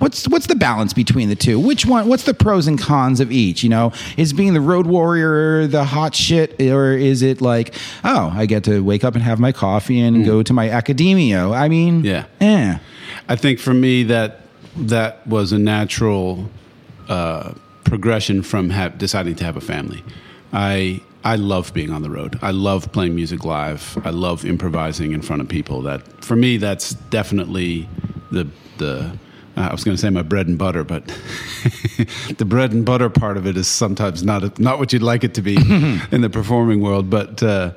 What's what's the balance between the two? Which one? What's the pros and cons of each? You know, is being the road warrior the hot shit, or is it like, oh, I get to wake up and have my coffee and go to my academia? I mean, Mm. Yeah. eh. I think for me that that was a natural uh, progression from ha- deciding to have a family. I I love being on the road. I love playing music live. I love improvising in front of people. That for me, that's definitely the the. I was going to say my bread and butter, but the bread and butter part of it is sometimes not not what you'd like it to be in the performing world. But uh,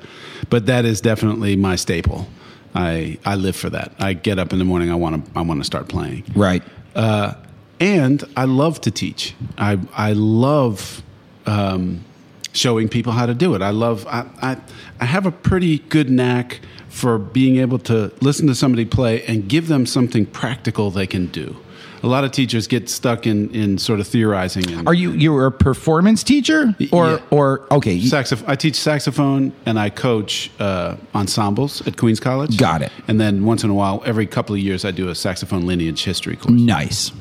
but that is definitely my staple. I I live for that. I get up in the morning. I want to I want to start playing. right. Uh, and I love to teach. I I love um, showing people how to do it. I love. I, I I have a pretty good knack for being able to listen to somebody play and give them something practical they can do. A lot of teachers get stuck in in sort of theorizing. And Are you you a performance teacher or Yeah. or okay? you- Saxoph- I teach saxophone and I coach uh, ensembles at Queens College. Got it. And then once in a while, every couple of years, I do a saxophone lineage history course. Nice.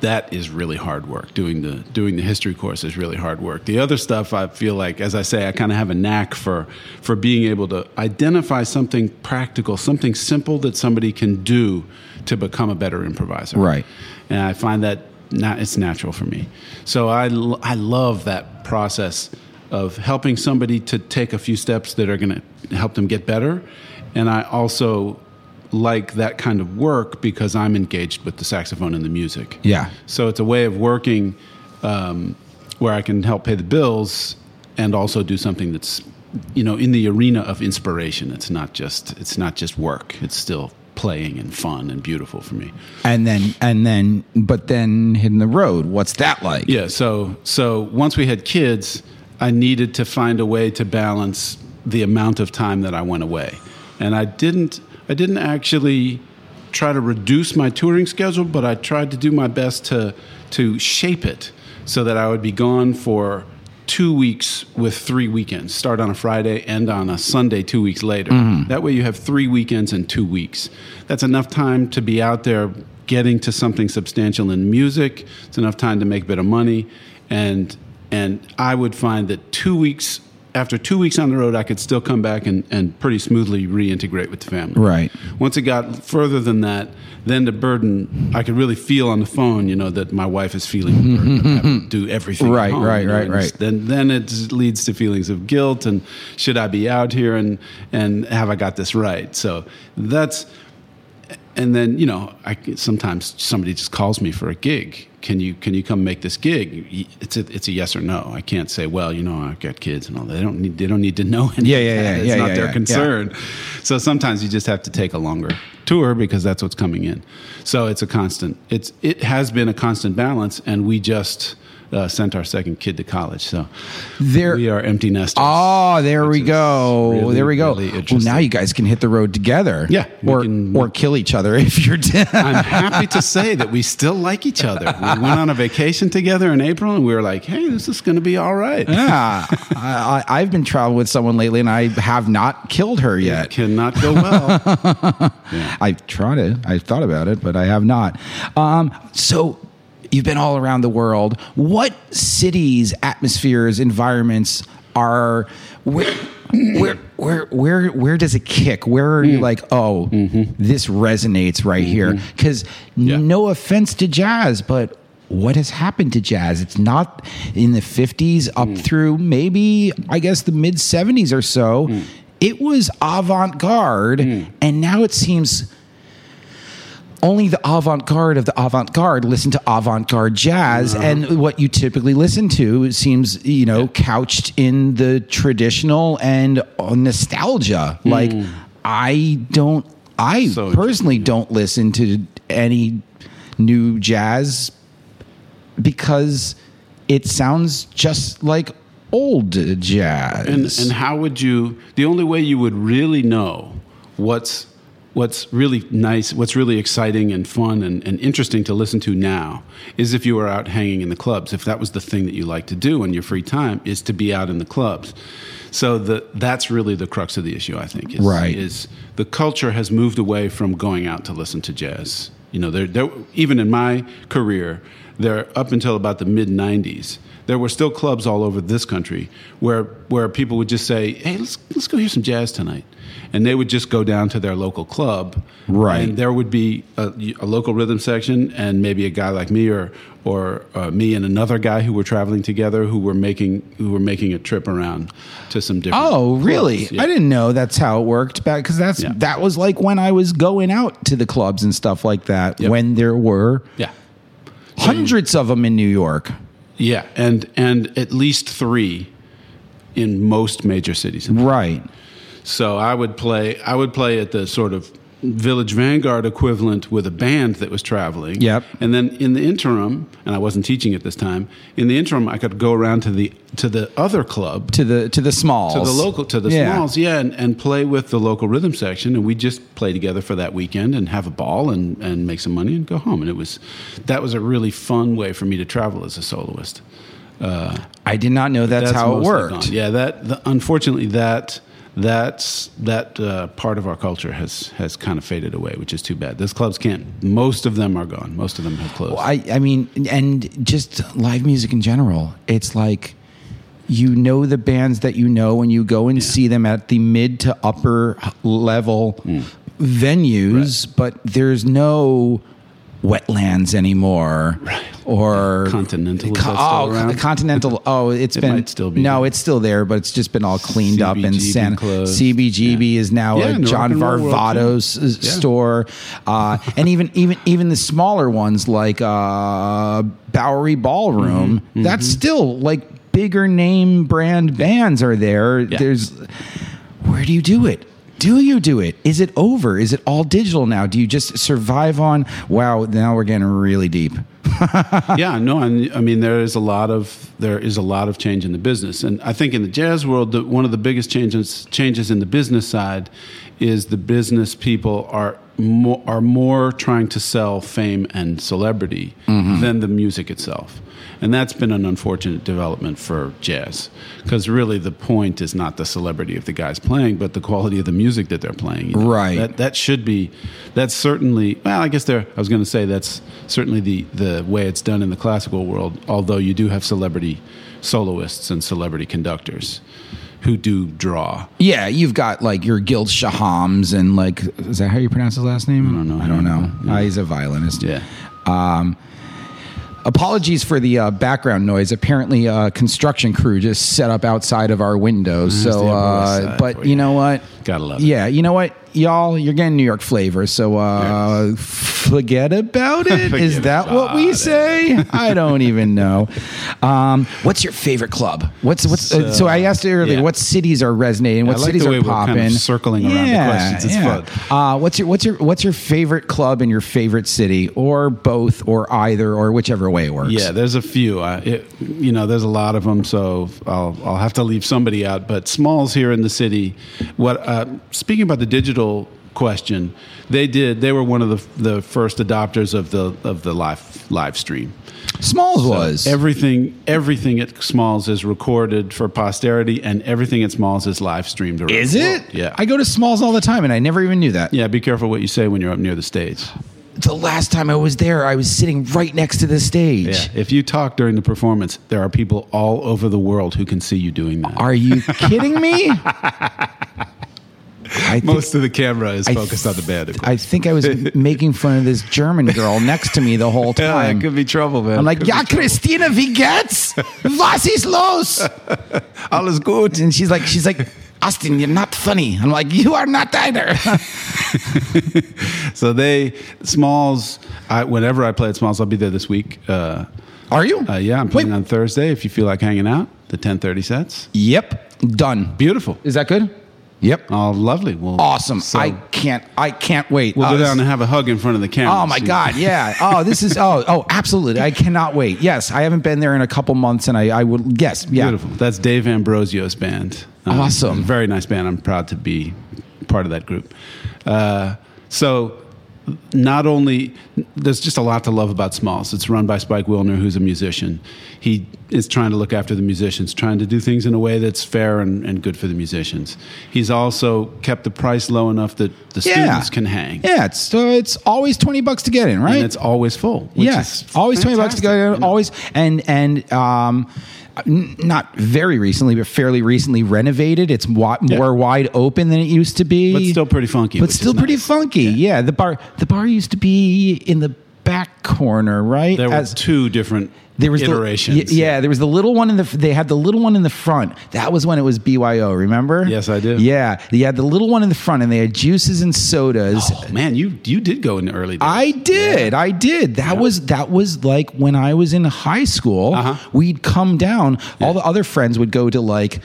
that is really hard work. Doing the doing the history course is really hard work. The other stuff, I feel like, as I say, I kind of have a knack for for being able to identify something practical, something simple that somebody can do to become a better improviser. Right. And I find that not, it's natural for me. So I, I love that process of helping somebody to take a few steps that are going to help them get better, and I also like that kind of work because I'm engaged with the saxophone and the music. Yeah. So it's a way of working um, where I can help pay the bills and also do something that's, you know, in the arena of inspiration. It's not just it's not just work. It's still playing and fun and beautiful for me. And then and then but then hitting the road. What's that like? Yeah. So so once we had kids, I needed to find a way to balance the amount of time that I went away, and I didn't. I didn't actually try to reduce my touring schedule, but I tried to do my best to to shape it so that I would be gone for two weeks with three weekends. Start on a Friday, end on a Sunday two weeks later. Mm-hmm. That way, you have three weekends in two weeks. That's enough time to be out there getting to something substantial in music. It's enough time to make a bit of money, and and I would find that two weeks after two weeks on the road, I could still come back and, and pretty smoothly reintegrate with the family. Right. Once it got further than that, then the burden I could really feel on the phone, you know, that my wife is feeling the burden of having to do everything. at Right, home, right, you know, right, right. Then then it leads to feelings of guilt and should I be out here and and have I got this right? So that's and then you know I sometimes somebody just calls me for a gig. Can you can you come make this gig? It's a it's a yes or no. I can't say well you know I've got kids and all that. They don't need they don't need to know anything. Yeah, yeah, yeah, It's yeah, not yeah, their yeah. concern. So sometimes you just have to take a longer tour because that's what's coming in. So it's a constant. It's it has been a constant balance, and we just. Uh, sent our second kid to college, so There- we are empty nesters. Oh, there we go. really, there we go. really well, now you guys can hit the road together. Yeah, or can- or kill each other if you're. Dead. I'm happy to say that we still like each other. We went on a vacation together in April, and we were like, "Hey, this is going to be all right." yeah, I, I, I've been traveling with someone lately, and I have not killed her yet. Cannot go well. I've tried it. I've thought about it, but I have not. Um, so you've been all around the world. What cities, atmospheres, environments are where where where where where does it kick? Where are you mm. like, oh, mm-hmm. this resonates right mm-hmm. here? Because no offense to jazz, but what has happened to jazz? It's not in the 50s up mm. through maybe, I guess, the mid 70s or so. Mm. It was avant garde, and now it seems only the avant garde of the avant garde listen to avant garde jazz, and what you typically listen to seems, you know, couched in the traditional and uh, nostalgia. Like, I don't, I So personally don't listen to any new jazz because it sounds just like old jazz. and and how would you? The only way you would really know what's what's really nice, what's really exciting and fun and, and interesting to listen to now is if you were out hanging in the clubs. If that was the thing that you like to do in your free time, is to be out in the clubs. So the, that's really the crux of the issue, I think. Is, Right. Is the culture has moved away from going out to listen to jazz. You know, there, there, even in my career, there up until about the mid '90s, there were still clubs all over this country where where people would just say, "Hey, let's let's go hear some jazz tonight," and they would just go down to their local club, Right. And there would be a, a local rhythm section, and maybe a guy like me or or uh, me and another guy who were traveling together who were making who were making a trip around to some different. Oh, really? Yeah. I didn't know that's how it worked back because that's Yeah. that was like when I was going out to the clubs and stuff like that. Yep. When there were Yeah. hundreds of them in New York. Yeah, and and at least three in most major cities. Right. So I would play. I would play at the sort of Village Vanguard equivalent with a band that was traveling. Yep. And then in the interim, and I wasn't teaching at this time. In the interim, I could go around to the to the other club to the to the smalls to the local to the Yeah. smalls yeah and, and play with the local rhythm section and we just play together for that weekend and have a ball and, and make some money and go home and it was that was a really fun way for me to travel as a soloist uh, I did not know that's, how it worked. gone. yeah that the, unfortunately that that's that uh, part of our culture has has kind of faded away which is too bad those clubs can't most of them are gone most of them have closed Well, I, I mean, and just live music in general. It's like you know the bands that you know when you go and see them at the mid to upper level Hmm. venues, but there's no wetlands anymore or Continental, still oh continental oh it's It been still be no there. it's still there but it's just been all cleaned up and CBGB san cbgb Yeah. is now Yeah, a john rock and roll world, varvatos. Yeah. store uh, and even even even the smaller ones like uh, bowery ballroom Mm-hmm. that's still like bigger name brand bands are there there's where do you do it do you do it? Is it over? Is it all digital now? Do you just survive on? Wow now we're getting really deep. Yeah, no, and I mean there is a lot of there is a lot of change in the business, and I think in the jazz world, the, one of the biggest changes changes in the business side is the business people are more, are more trying to sell fame and celebrity mm-hmm. than the music itself. And that's been an unfortunate development for jazz, because really the point is not the celebrity of the guys playing, but the quality of the music that they're playing. you know. Right. That, that should be that's certainly well i guess there i was going to say that's certainly the the way it's done in the classical world although you do have celebrity soloists and celebrity conductors who do draw Yeah, you've got like your Gil Shahams and like is that how you pronounce his last name? I don't know. I don't know. Uh, he's a violinist. Yeah. Um, apologies for the uh, background noise. Apparently, a construction crew just set up outside of our windows. So, the Upper West uh, but you you. know what? Gotta love it. Yeah, you know what, y'all, you're getting New York flavor. So uh, forget about it. Is Forget that what we it. say? I don't even know. Um, what's your favorite club? What's what's? uh, so I asked earlier, yeah. what cities are resonating? What I like cities the way are we're kind of popping? circling around the questions. It's fun. Uh, what's your what's your what's your favorite club in your favorite city, or both, or either, or whichever way it works? yeah there's a few I, it, you know there's a lot of them so I'll, I'll have to leave somebody out but smalls here in the city what uh, speaking about the digital question they did they were one of the, the first adopters of the of the live live stream Smalls was Everything, everything at Smalls is recorded for posterity, and everything at Smalls is live streamed. around Is it? Yeah. I go to Smalls all the time, and I never even knew that. yeah. Be careful what you say when you're up near the stage. The last time I was there, I was sitting right next to the stage. Yeah. If you talk during the performance, there are people all over the world who can see you doing that. Are you kidding me? I think, Most of the camera is I focused on the band. I think I was making fun of this German girl next to me the whole Yeah, time. it could be trouble, man. I'm like, Could ja. Christina, wie geht's? Was ist los? alles gut. And she's like, she's like, Austin, you're not funny. I'm like, you are not either. So they Smalls. I, whenever I play at Smalls, I'll be there this week. Uh, are you? uh, yeah, I'm Wait. playing on Thursday. If you feel like hanging out, the 10:30 sets. Yep, done. Beautiful. Is that good? Yep. Oh, lovely. Well, Awesome. so- I can't. I can't wait. We'll Uh, go down and have a hug in front of the camera. Oh my God! Yeah. Oh, this is. Oh, oh, absolutely. I cannot wait. Yes, I haven't been there in a couple months, and I, I would. Yes. Yeah. Beautiful. That's Dave Ambrosio's band. Um, Awesome. Very nice band. I'm proud to be part of that group. Uh, so, not only there's just a lot to love about Smalls. It's run by Spike Wilner, who's a musician. He is trying to look after the musicians, trying to do things in a way that's fair and, and good for the musicians. He's also kept the price low enough that the Yeah. students can hang. Yeah. It's so it's always twenty bucks to get in, right? And it's always full. Which yes, is always twenty bucks to fantastic, you know? Always and and um, not very recently, but fairly recently renovated. It's wi- Yeah. more wide open than it used to be, But still pretty funky, But still pretty nice. funky. Yeah. the bar the bar used to be in the back corner, right? There were As- two different there was iterations. The, yeah, there was the little one in the. They had the little one in the front. That was when it was BYO. Remember? Yes, I do. Yeah, they had the little one in the front, and they had juices and sodas. Oh, man, you you did go in the early days. I did. I did. That was that was like when I was in high school. Uh-huh. We'd come down. All the other friends would go to like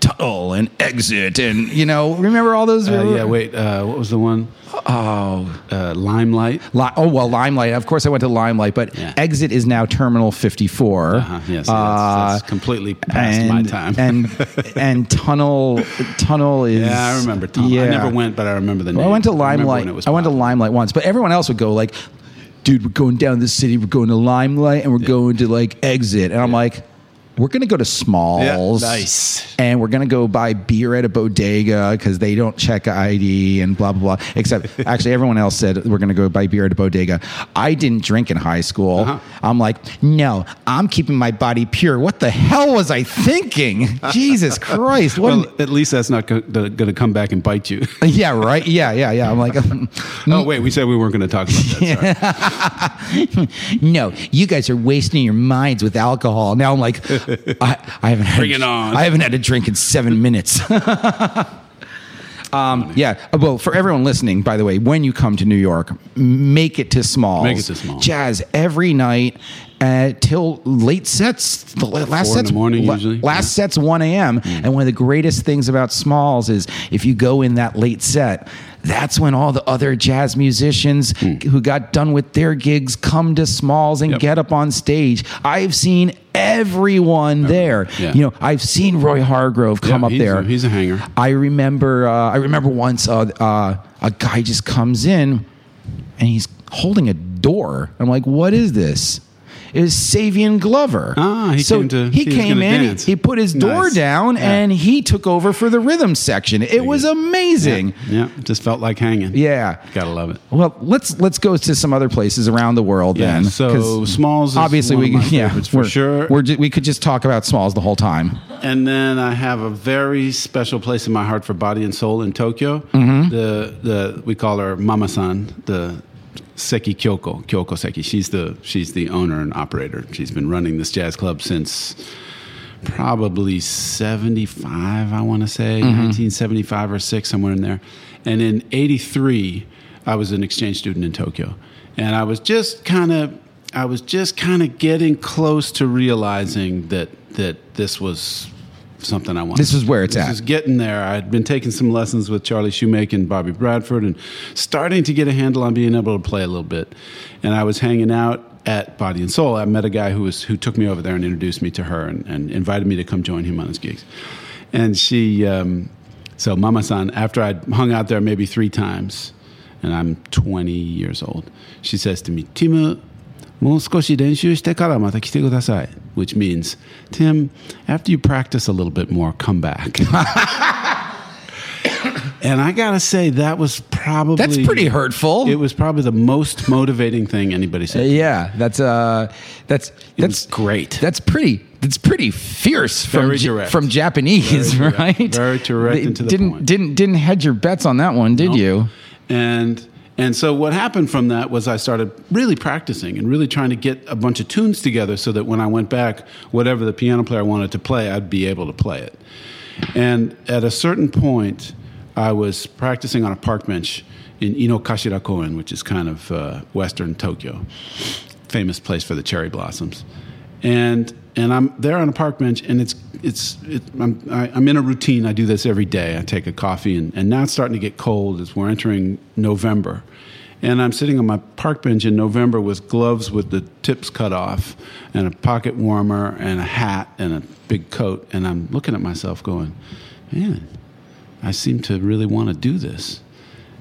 tunnel and exit, and you know, remember all those? Uh, yeah, wait. Uh, what was the one? Oh, uh, Limelight. Li- oh well, Limelight. Of course, I went to Limelight, but Yeah. Exit is now Terminal 54. Uh-huh, yes, that's, Uh, that's completely past and, my time. and and Tunnel Tunnel is. yeah, I remember tunnel yeah. I never went, but I remember the name. Well, I went to Limelight. was I went to. Limelight once, but everyone else would go like, "Dude, we're going down the city. We're going to Limelight, and we're going to like Exit." And I'm like, "We're gonna go to Smalls, Yeah, nice. and we're gonna go buy beer at a bodega because they don't check ID and blah blah blah." Except, actually, everyone else said we're gonna go buy beer at a bodega. I didn't drink in high school. Uh-huh. I'm like, no, I'm keeping my body pure. What the hell was I thinking? Jesus Christ! What? an- Well, at least that's not going to come back and bite you. yeah, right. Yeah, yeah, yeah. I'm like, oh wait, we said we weren't going to talk about that. No, you guys are wasting your minds with alcohol. Now I'm like, I, I haven't had Bring it on. I haven't had a drink in seven minutes. um, yeah. Well, for everyone listening, by the way, when you come to New York, make it to Smalls. Make it to Smalls. Jazz every night. Uh, till late sets, the last Four in sets the morning la- usually. Last set's one a.m. And one of the greatest things about Smalls is if you go in that late set, that's when all the other jazz musicians who got done with their gigs come to Smalls and Yep. get up on stage. I've seen everyone there. Yeah. You know, I've seen Roy Hargrove come Yeah, up he's there. a- he's a hanger. I remember. Uh, I remember once uh, uh, a guy just comes in and he's holding a door. I'm like, what is this? Was Savion Glover. Ah, he so came to- he he came in. dance. He put his door Nice. down Yeah. and he took over for the rhythm section. It was amazing. yeah, just felt like hanging. Yeah. gotta love it. Well, let's let's go to some other places around the world Yeah, then. so Smalls is obviously we yeah for sure. We're we could just talk about Smalls the whole time. And then I have a very special place in my heart for body and soul in Tokyo. Mm-hmm. The the we call her Mama-san, the Seki Kyoko, Kyoko Seki. She's the she's the owner and operator. She's been running this jazz club since probably 75, I want to say, Mm-hmm. 1975 or 6 somewhere in there. And in 83, I was an exchange student in Tokyo. And I was just kind of I was just kind of getting close to realizing that that this was something I want. This is where it's this at. is getting there. I'd been taking some lessons with Charlie Shoemake and Bobby Bradford and starting to get a handle on being able to play a little bit. And I was hanging out at Body and Soul. I met a guy who was who took me over there and introduced me to her and, and invited me to come join him on his gigs. And she, um, so Mama San, after I'd hung out there maybe three times, and I'm 20 years old, she says to me, Timu, もう少し練習してからまた来てください. Which means, Tim, after you practice a little bit more, come back. and I gotta say, that was probably That's pretty hurtful. It was probably the most motivating thing anybody said. Yeah, that's uh, that's that's was great. That's pretty. That's pretty fierce from Very Ja- direct. from Japanese, Very direct. right? Very direct They and to the didn't point. didn't didn't hedge your bets on that one, did you? And and so what happened from that was I started really practicing and really trying to get a bunch of tunes together so that when I went back, whatever the piano player wanted to play, I'd be able to play it. And at a certain point, I was practicing on a park bench in Inokashira Koen, which is kind of uh, western Tokyo, famous place for the cherry blossoms. And and I'm there on a park bench, and it's it's it, I'm I, I'm in a routine. I do this every day. I take a coffee, and, and now it's starting to get cold as we're entering November, and I'm sitting on my park bench in November with gloves with the tips cut off, and a pocket warmer, and a hat, and a big coat, and I'm looking at myself, going, man, I seem to really want to do this.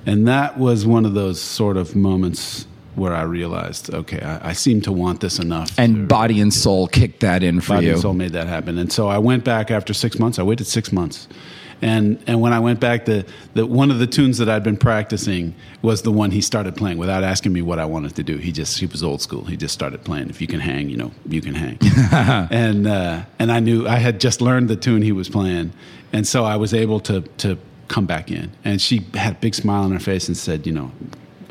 And that was one of those sort of moments where I realized, okay, I, I seem to want this enough. And to- body and soul kicked that in for Body you. and Soul made that happen. And so I went back after six months. I waited six months. And, and when I went back, the, the, one of the tunes that I'd been practicing was the one he started playing without asking me what I wanted to do. He just, he was old school. He just started playing. If you can hang, you know, you can hang. and, uh, and I knew I had just learned the tune he was playing. And so I was able to, to come back in. And she had a big smile on her face and said, you know,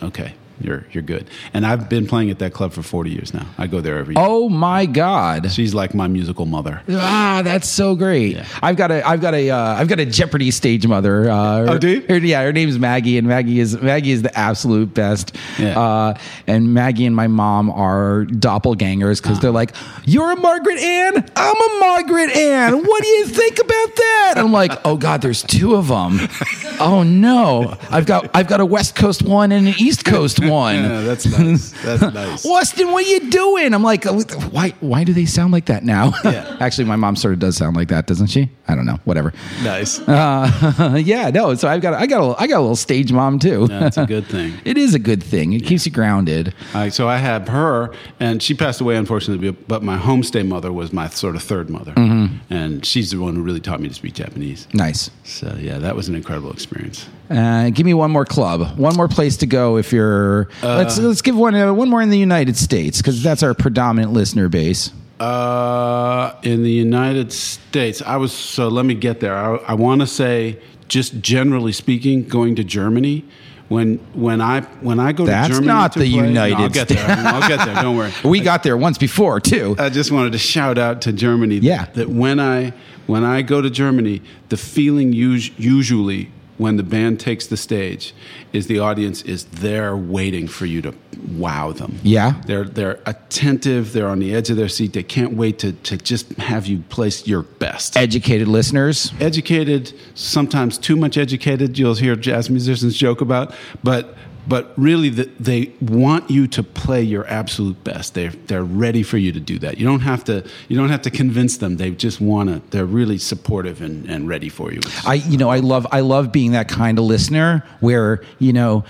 okay, you're you're good. And I've been playing at that club for 40 years now. I go there every year. Oh my God! She's like my musical mother. Ah, that's so great. Yeah. I've got a, I've got a, uh, I've got a Jeopardy stage mother. Uh, Oh, do her- yeah, her name's Maggie, and Maggie is Maggie is the absolute best. Yeah. Uh, and Maggie and my mom are doppelgangers because they're like, "You're a Margaret Ann. I'm a Margaret Ann. What do you think about that?" I'm like, "Oh God, there's two of them. oh no, I've got, I've got a West Coast one and an East Coast one." Yeah, that's nice. That's nice. Austin, what are you doing? I'm like, why? Why do they sound like that now? Yeah. Actually, my mom sort of does sound like that, doesn't she? I don't know. Whatever. Nice. Uh, yeah, no. So I've got, I got, a, I got a little stage mom too. That's a good thing. it is a good thing. It keeps you grounded. Uh, so I have her, and she passed away unfortunately. But my homestay mother was my sort of third mother, and she's the one who really taught me to speak Japanese. Nice. So yeah, that was an incredible experience. Uh, give me one more club, one more place to go. If you're, let's let's give one uh, one more in the United States because that's our predominant listener base. Uh, in the United States, I was so. Let me get there. I, I want to say, just generally speaking, going to Germany. When when I when I go That's to Germany, That's not to the play- United No, I'll get there. I'll get there. Don't worry. We got there once before too. I just wanted to shout out to Germany. that- Yeah. That when I when I go to Germany, the feeling us- usually when the band takes the stage is the audience is there waiting for you to wow them. Yeah. They're they're attentive. They're on the edge of their seat. They can't wait to to just have you place your best. Educated listeners. educated, sometimes too much educated. You'll hear jazz musicians joke about, but but really, the, they want you to play your absolute best. They're they're ready for you to do that. You don't have to you don't have to convince them. They just want to. They're really supportive and, and ready for you. I you know I love I love being that kind of listener where you know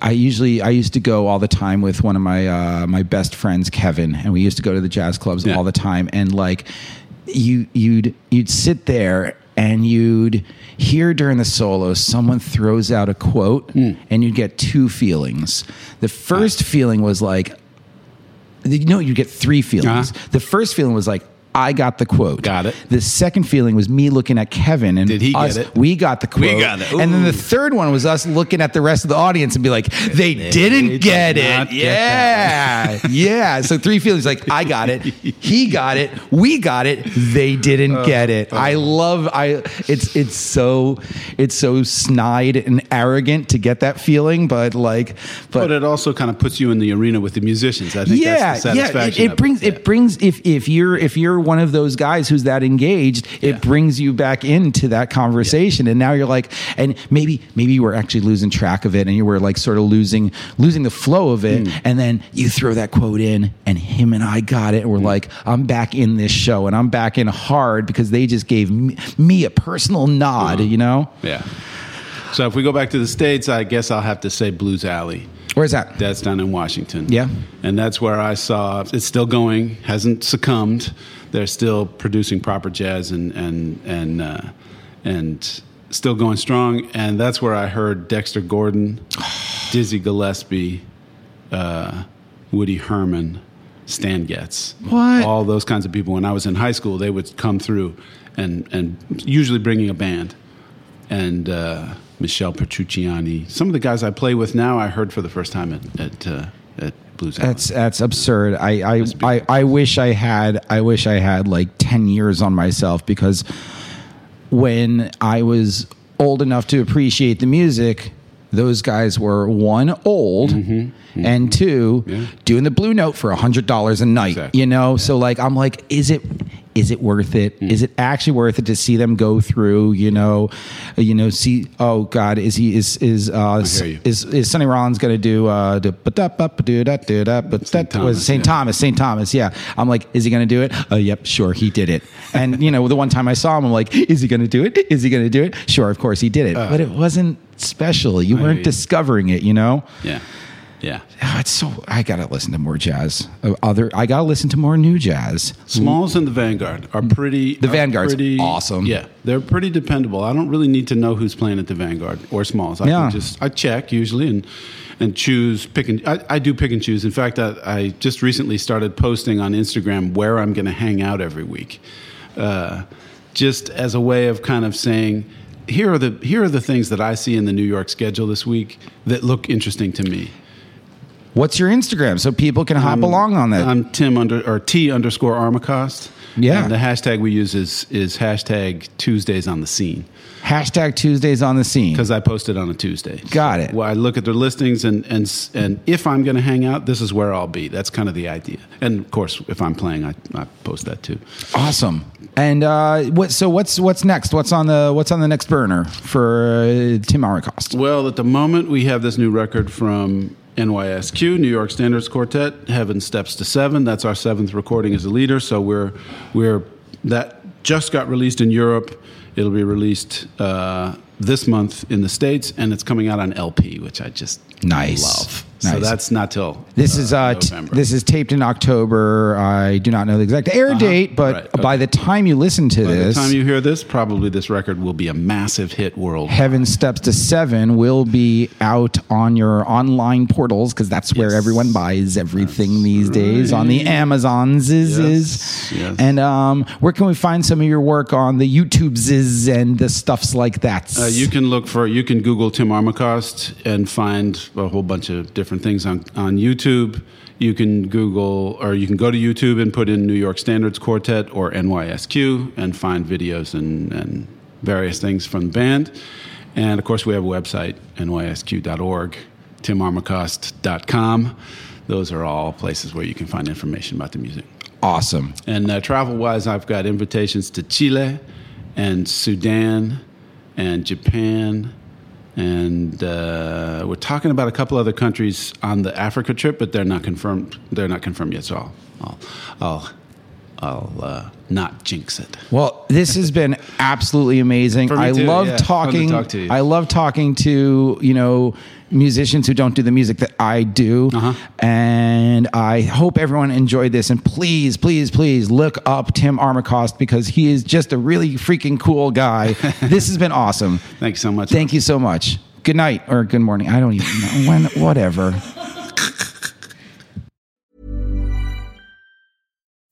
I usually I used to go all the time with one of my uh, my best friends Kevin and we used to go to the jazz clubs Yeah. all the time and like you you'd you'd sit there and you'd hear during the solo someone throws out a quote Hmm. and you'd get two feelings. The first feeling was like you know you get three feelings. Uh-huh. The first feeling was like I got the quote. Got it. The second feeling was me looking at Kevin and Did he get it? We got the quote. We got it. And then the third one was us looking at the rest of the audience and be like, they, didn't did get it. get yeah. yeah. So three feelings like I got it, he got it, we got it, they didn't Uh, get it. I love I it's it's so it's so snide and arrogant to get that feeling, but like but, But it also kind of puts you in the arena with the musicians. I think yeah, that's the yeah. It, it brings Yeah. it brings if if you're if you're one of those guys who's that engaged, Yeah. it brings you back into that conversation, and now you're like, and maybe maybe you were actually losing track of it, and you were like sort of losing losing the flow of it, Hmm. and then you throw that quote in, and him and I got it, and we're Hmm. like, I'm back in this show, and I'm back in hard because they just gave me, me a personal nod, you know. Yeah. So if we go back to the states, I guess I'll have to say Blues Alley. Where's that? That's down in Washington. Yeah. And that's where I saw it's still going, hasn't succumbed. They're still producing proper jazz and and and uh, and still going strong. And that's where I heard Dexter Gordon, Dizzy Gillespie, uh, Woody Herman, Stan Getz. What? All those kinds of people. When I was in high school, they would come through and and usually bringing a band and uh, Michel Petrucciani. Some of the guys I play with now, I heard for the first time at at, uh, at Blues. That's that's absurd. I I, I I wish I had I wish I had like ten years on myself because when I was old enough to appreciate the music, those guys were one old and 2 Mm-hmm. Yeah. doing the blue note for a hundred dollars a night. Exactly. You know, so like I'm like, is it is it worth it? Mm. Is it actually worth it to see them go through? You know, uh, you know, see. Oh God, is he is is uh, is is Sonny Rollins going to do uh, do but that but do that do that but that was St. Thomas St. Thomas yeah I'm like is he going to do it uh, yep sure he did it and you know the one time I saw him I'm like is he going to do it is he going to do it sure of course he did it but it wasn't special you Uh. weren't discovering it you know yeah, yeah. Oh, it's so I gotta listen to more jazz Uh, other I gotta listen to more new jazz Smalls and the Vanguard are pretty. The are Vanguard's pretty, awesome. Yeah, they're pretty dependable. I don't really need to know who's playing at the Vanguard or Smalls. I Yeah. can just I check usually and and choose pick and I, I do pick and choose. In fact, I, I just recently started posting on Instagram where I'm going to hang out every week, uh, just as a way of kind of saying. Here are the here are the things that I see in the New York schedule this week that look interesting to me What's your Instagram so people can hop along on that? I'm Tim under or T underscore Armacost. Yeah. And the hashtag we use is is hashtag Tuesdays on the scene Hashtag Tuesdays on the scene. because I post it on a Tuesday. Got it. Well, I look at their listings and and and if I'm going to hang out, this is where I'll be. That's kind of the idea. And of course, if I'm playing, I, I post that too. Awesome. And uh, what? So what's what's next? What's on the what's on the next burner for uh, Tim Armacost? Well, at the moment, we have this new record from NYSQ, New York Standards Quartet, Heaven Steps to Seven. That's our seventh recording as a leader. So we're we're that just got released in Europe. It'll be released uh, this month in the states, and it's coming out on LP, which I just Nice. love. So that's not till This uh, is uh, t- this is taped in October. I do not know the exact air date, but Uh-huh. Right, by the time you listen to By this, the time you hear this, probably this record will be a massive hit world. Heaven Steps to Seven will be out on your online portals because that's where Yes. everyone buys everything these days on the Amazons. Is, Yes, yes. And um, where can we find some of your work on the YouTubes and the stuffs like that? Uh, you can look for you can Google Tim Armacost and find a whole bunch of different things on on YouTube. You can Google or you can go to YouTube and put in New York Standards Quartet or NYSQ and find videos and, and various things from the band. And of course, we have a website, nysq.org, timarmacost.com. Those are all places where you can find information about the music. awesome. And uh, travel wise, I've got invitations to Chile and Sudan and Japan. And uh, we're talking about a couple other countries on the Africa trip, but they're not confirmed. They're not confirmed yet, so I'll, I'll, I'll, I'll uh, not jinx it. Well, this has been absolutely amazing. I too, love yeah. Fun to talking. talk to you. I love talking to you know musicians who don't do the music that I do, Uh-huh. and I hope everyone enjoyed this. And please, please, please look up Tim Armacost because he is just a really freaking cool guy. this has been awesome. Thanks so much. Thank you so much. Good night or good morning. I don't even know when. Whatever.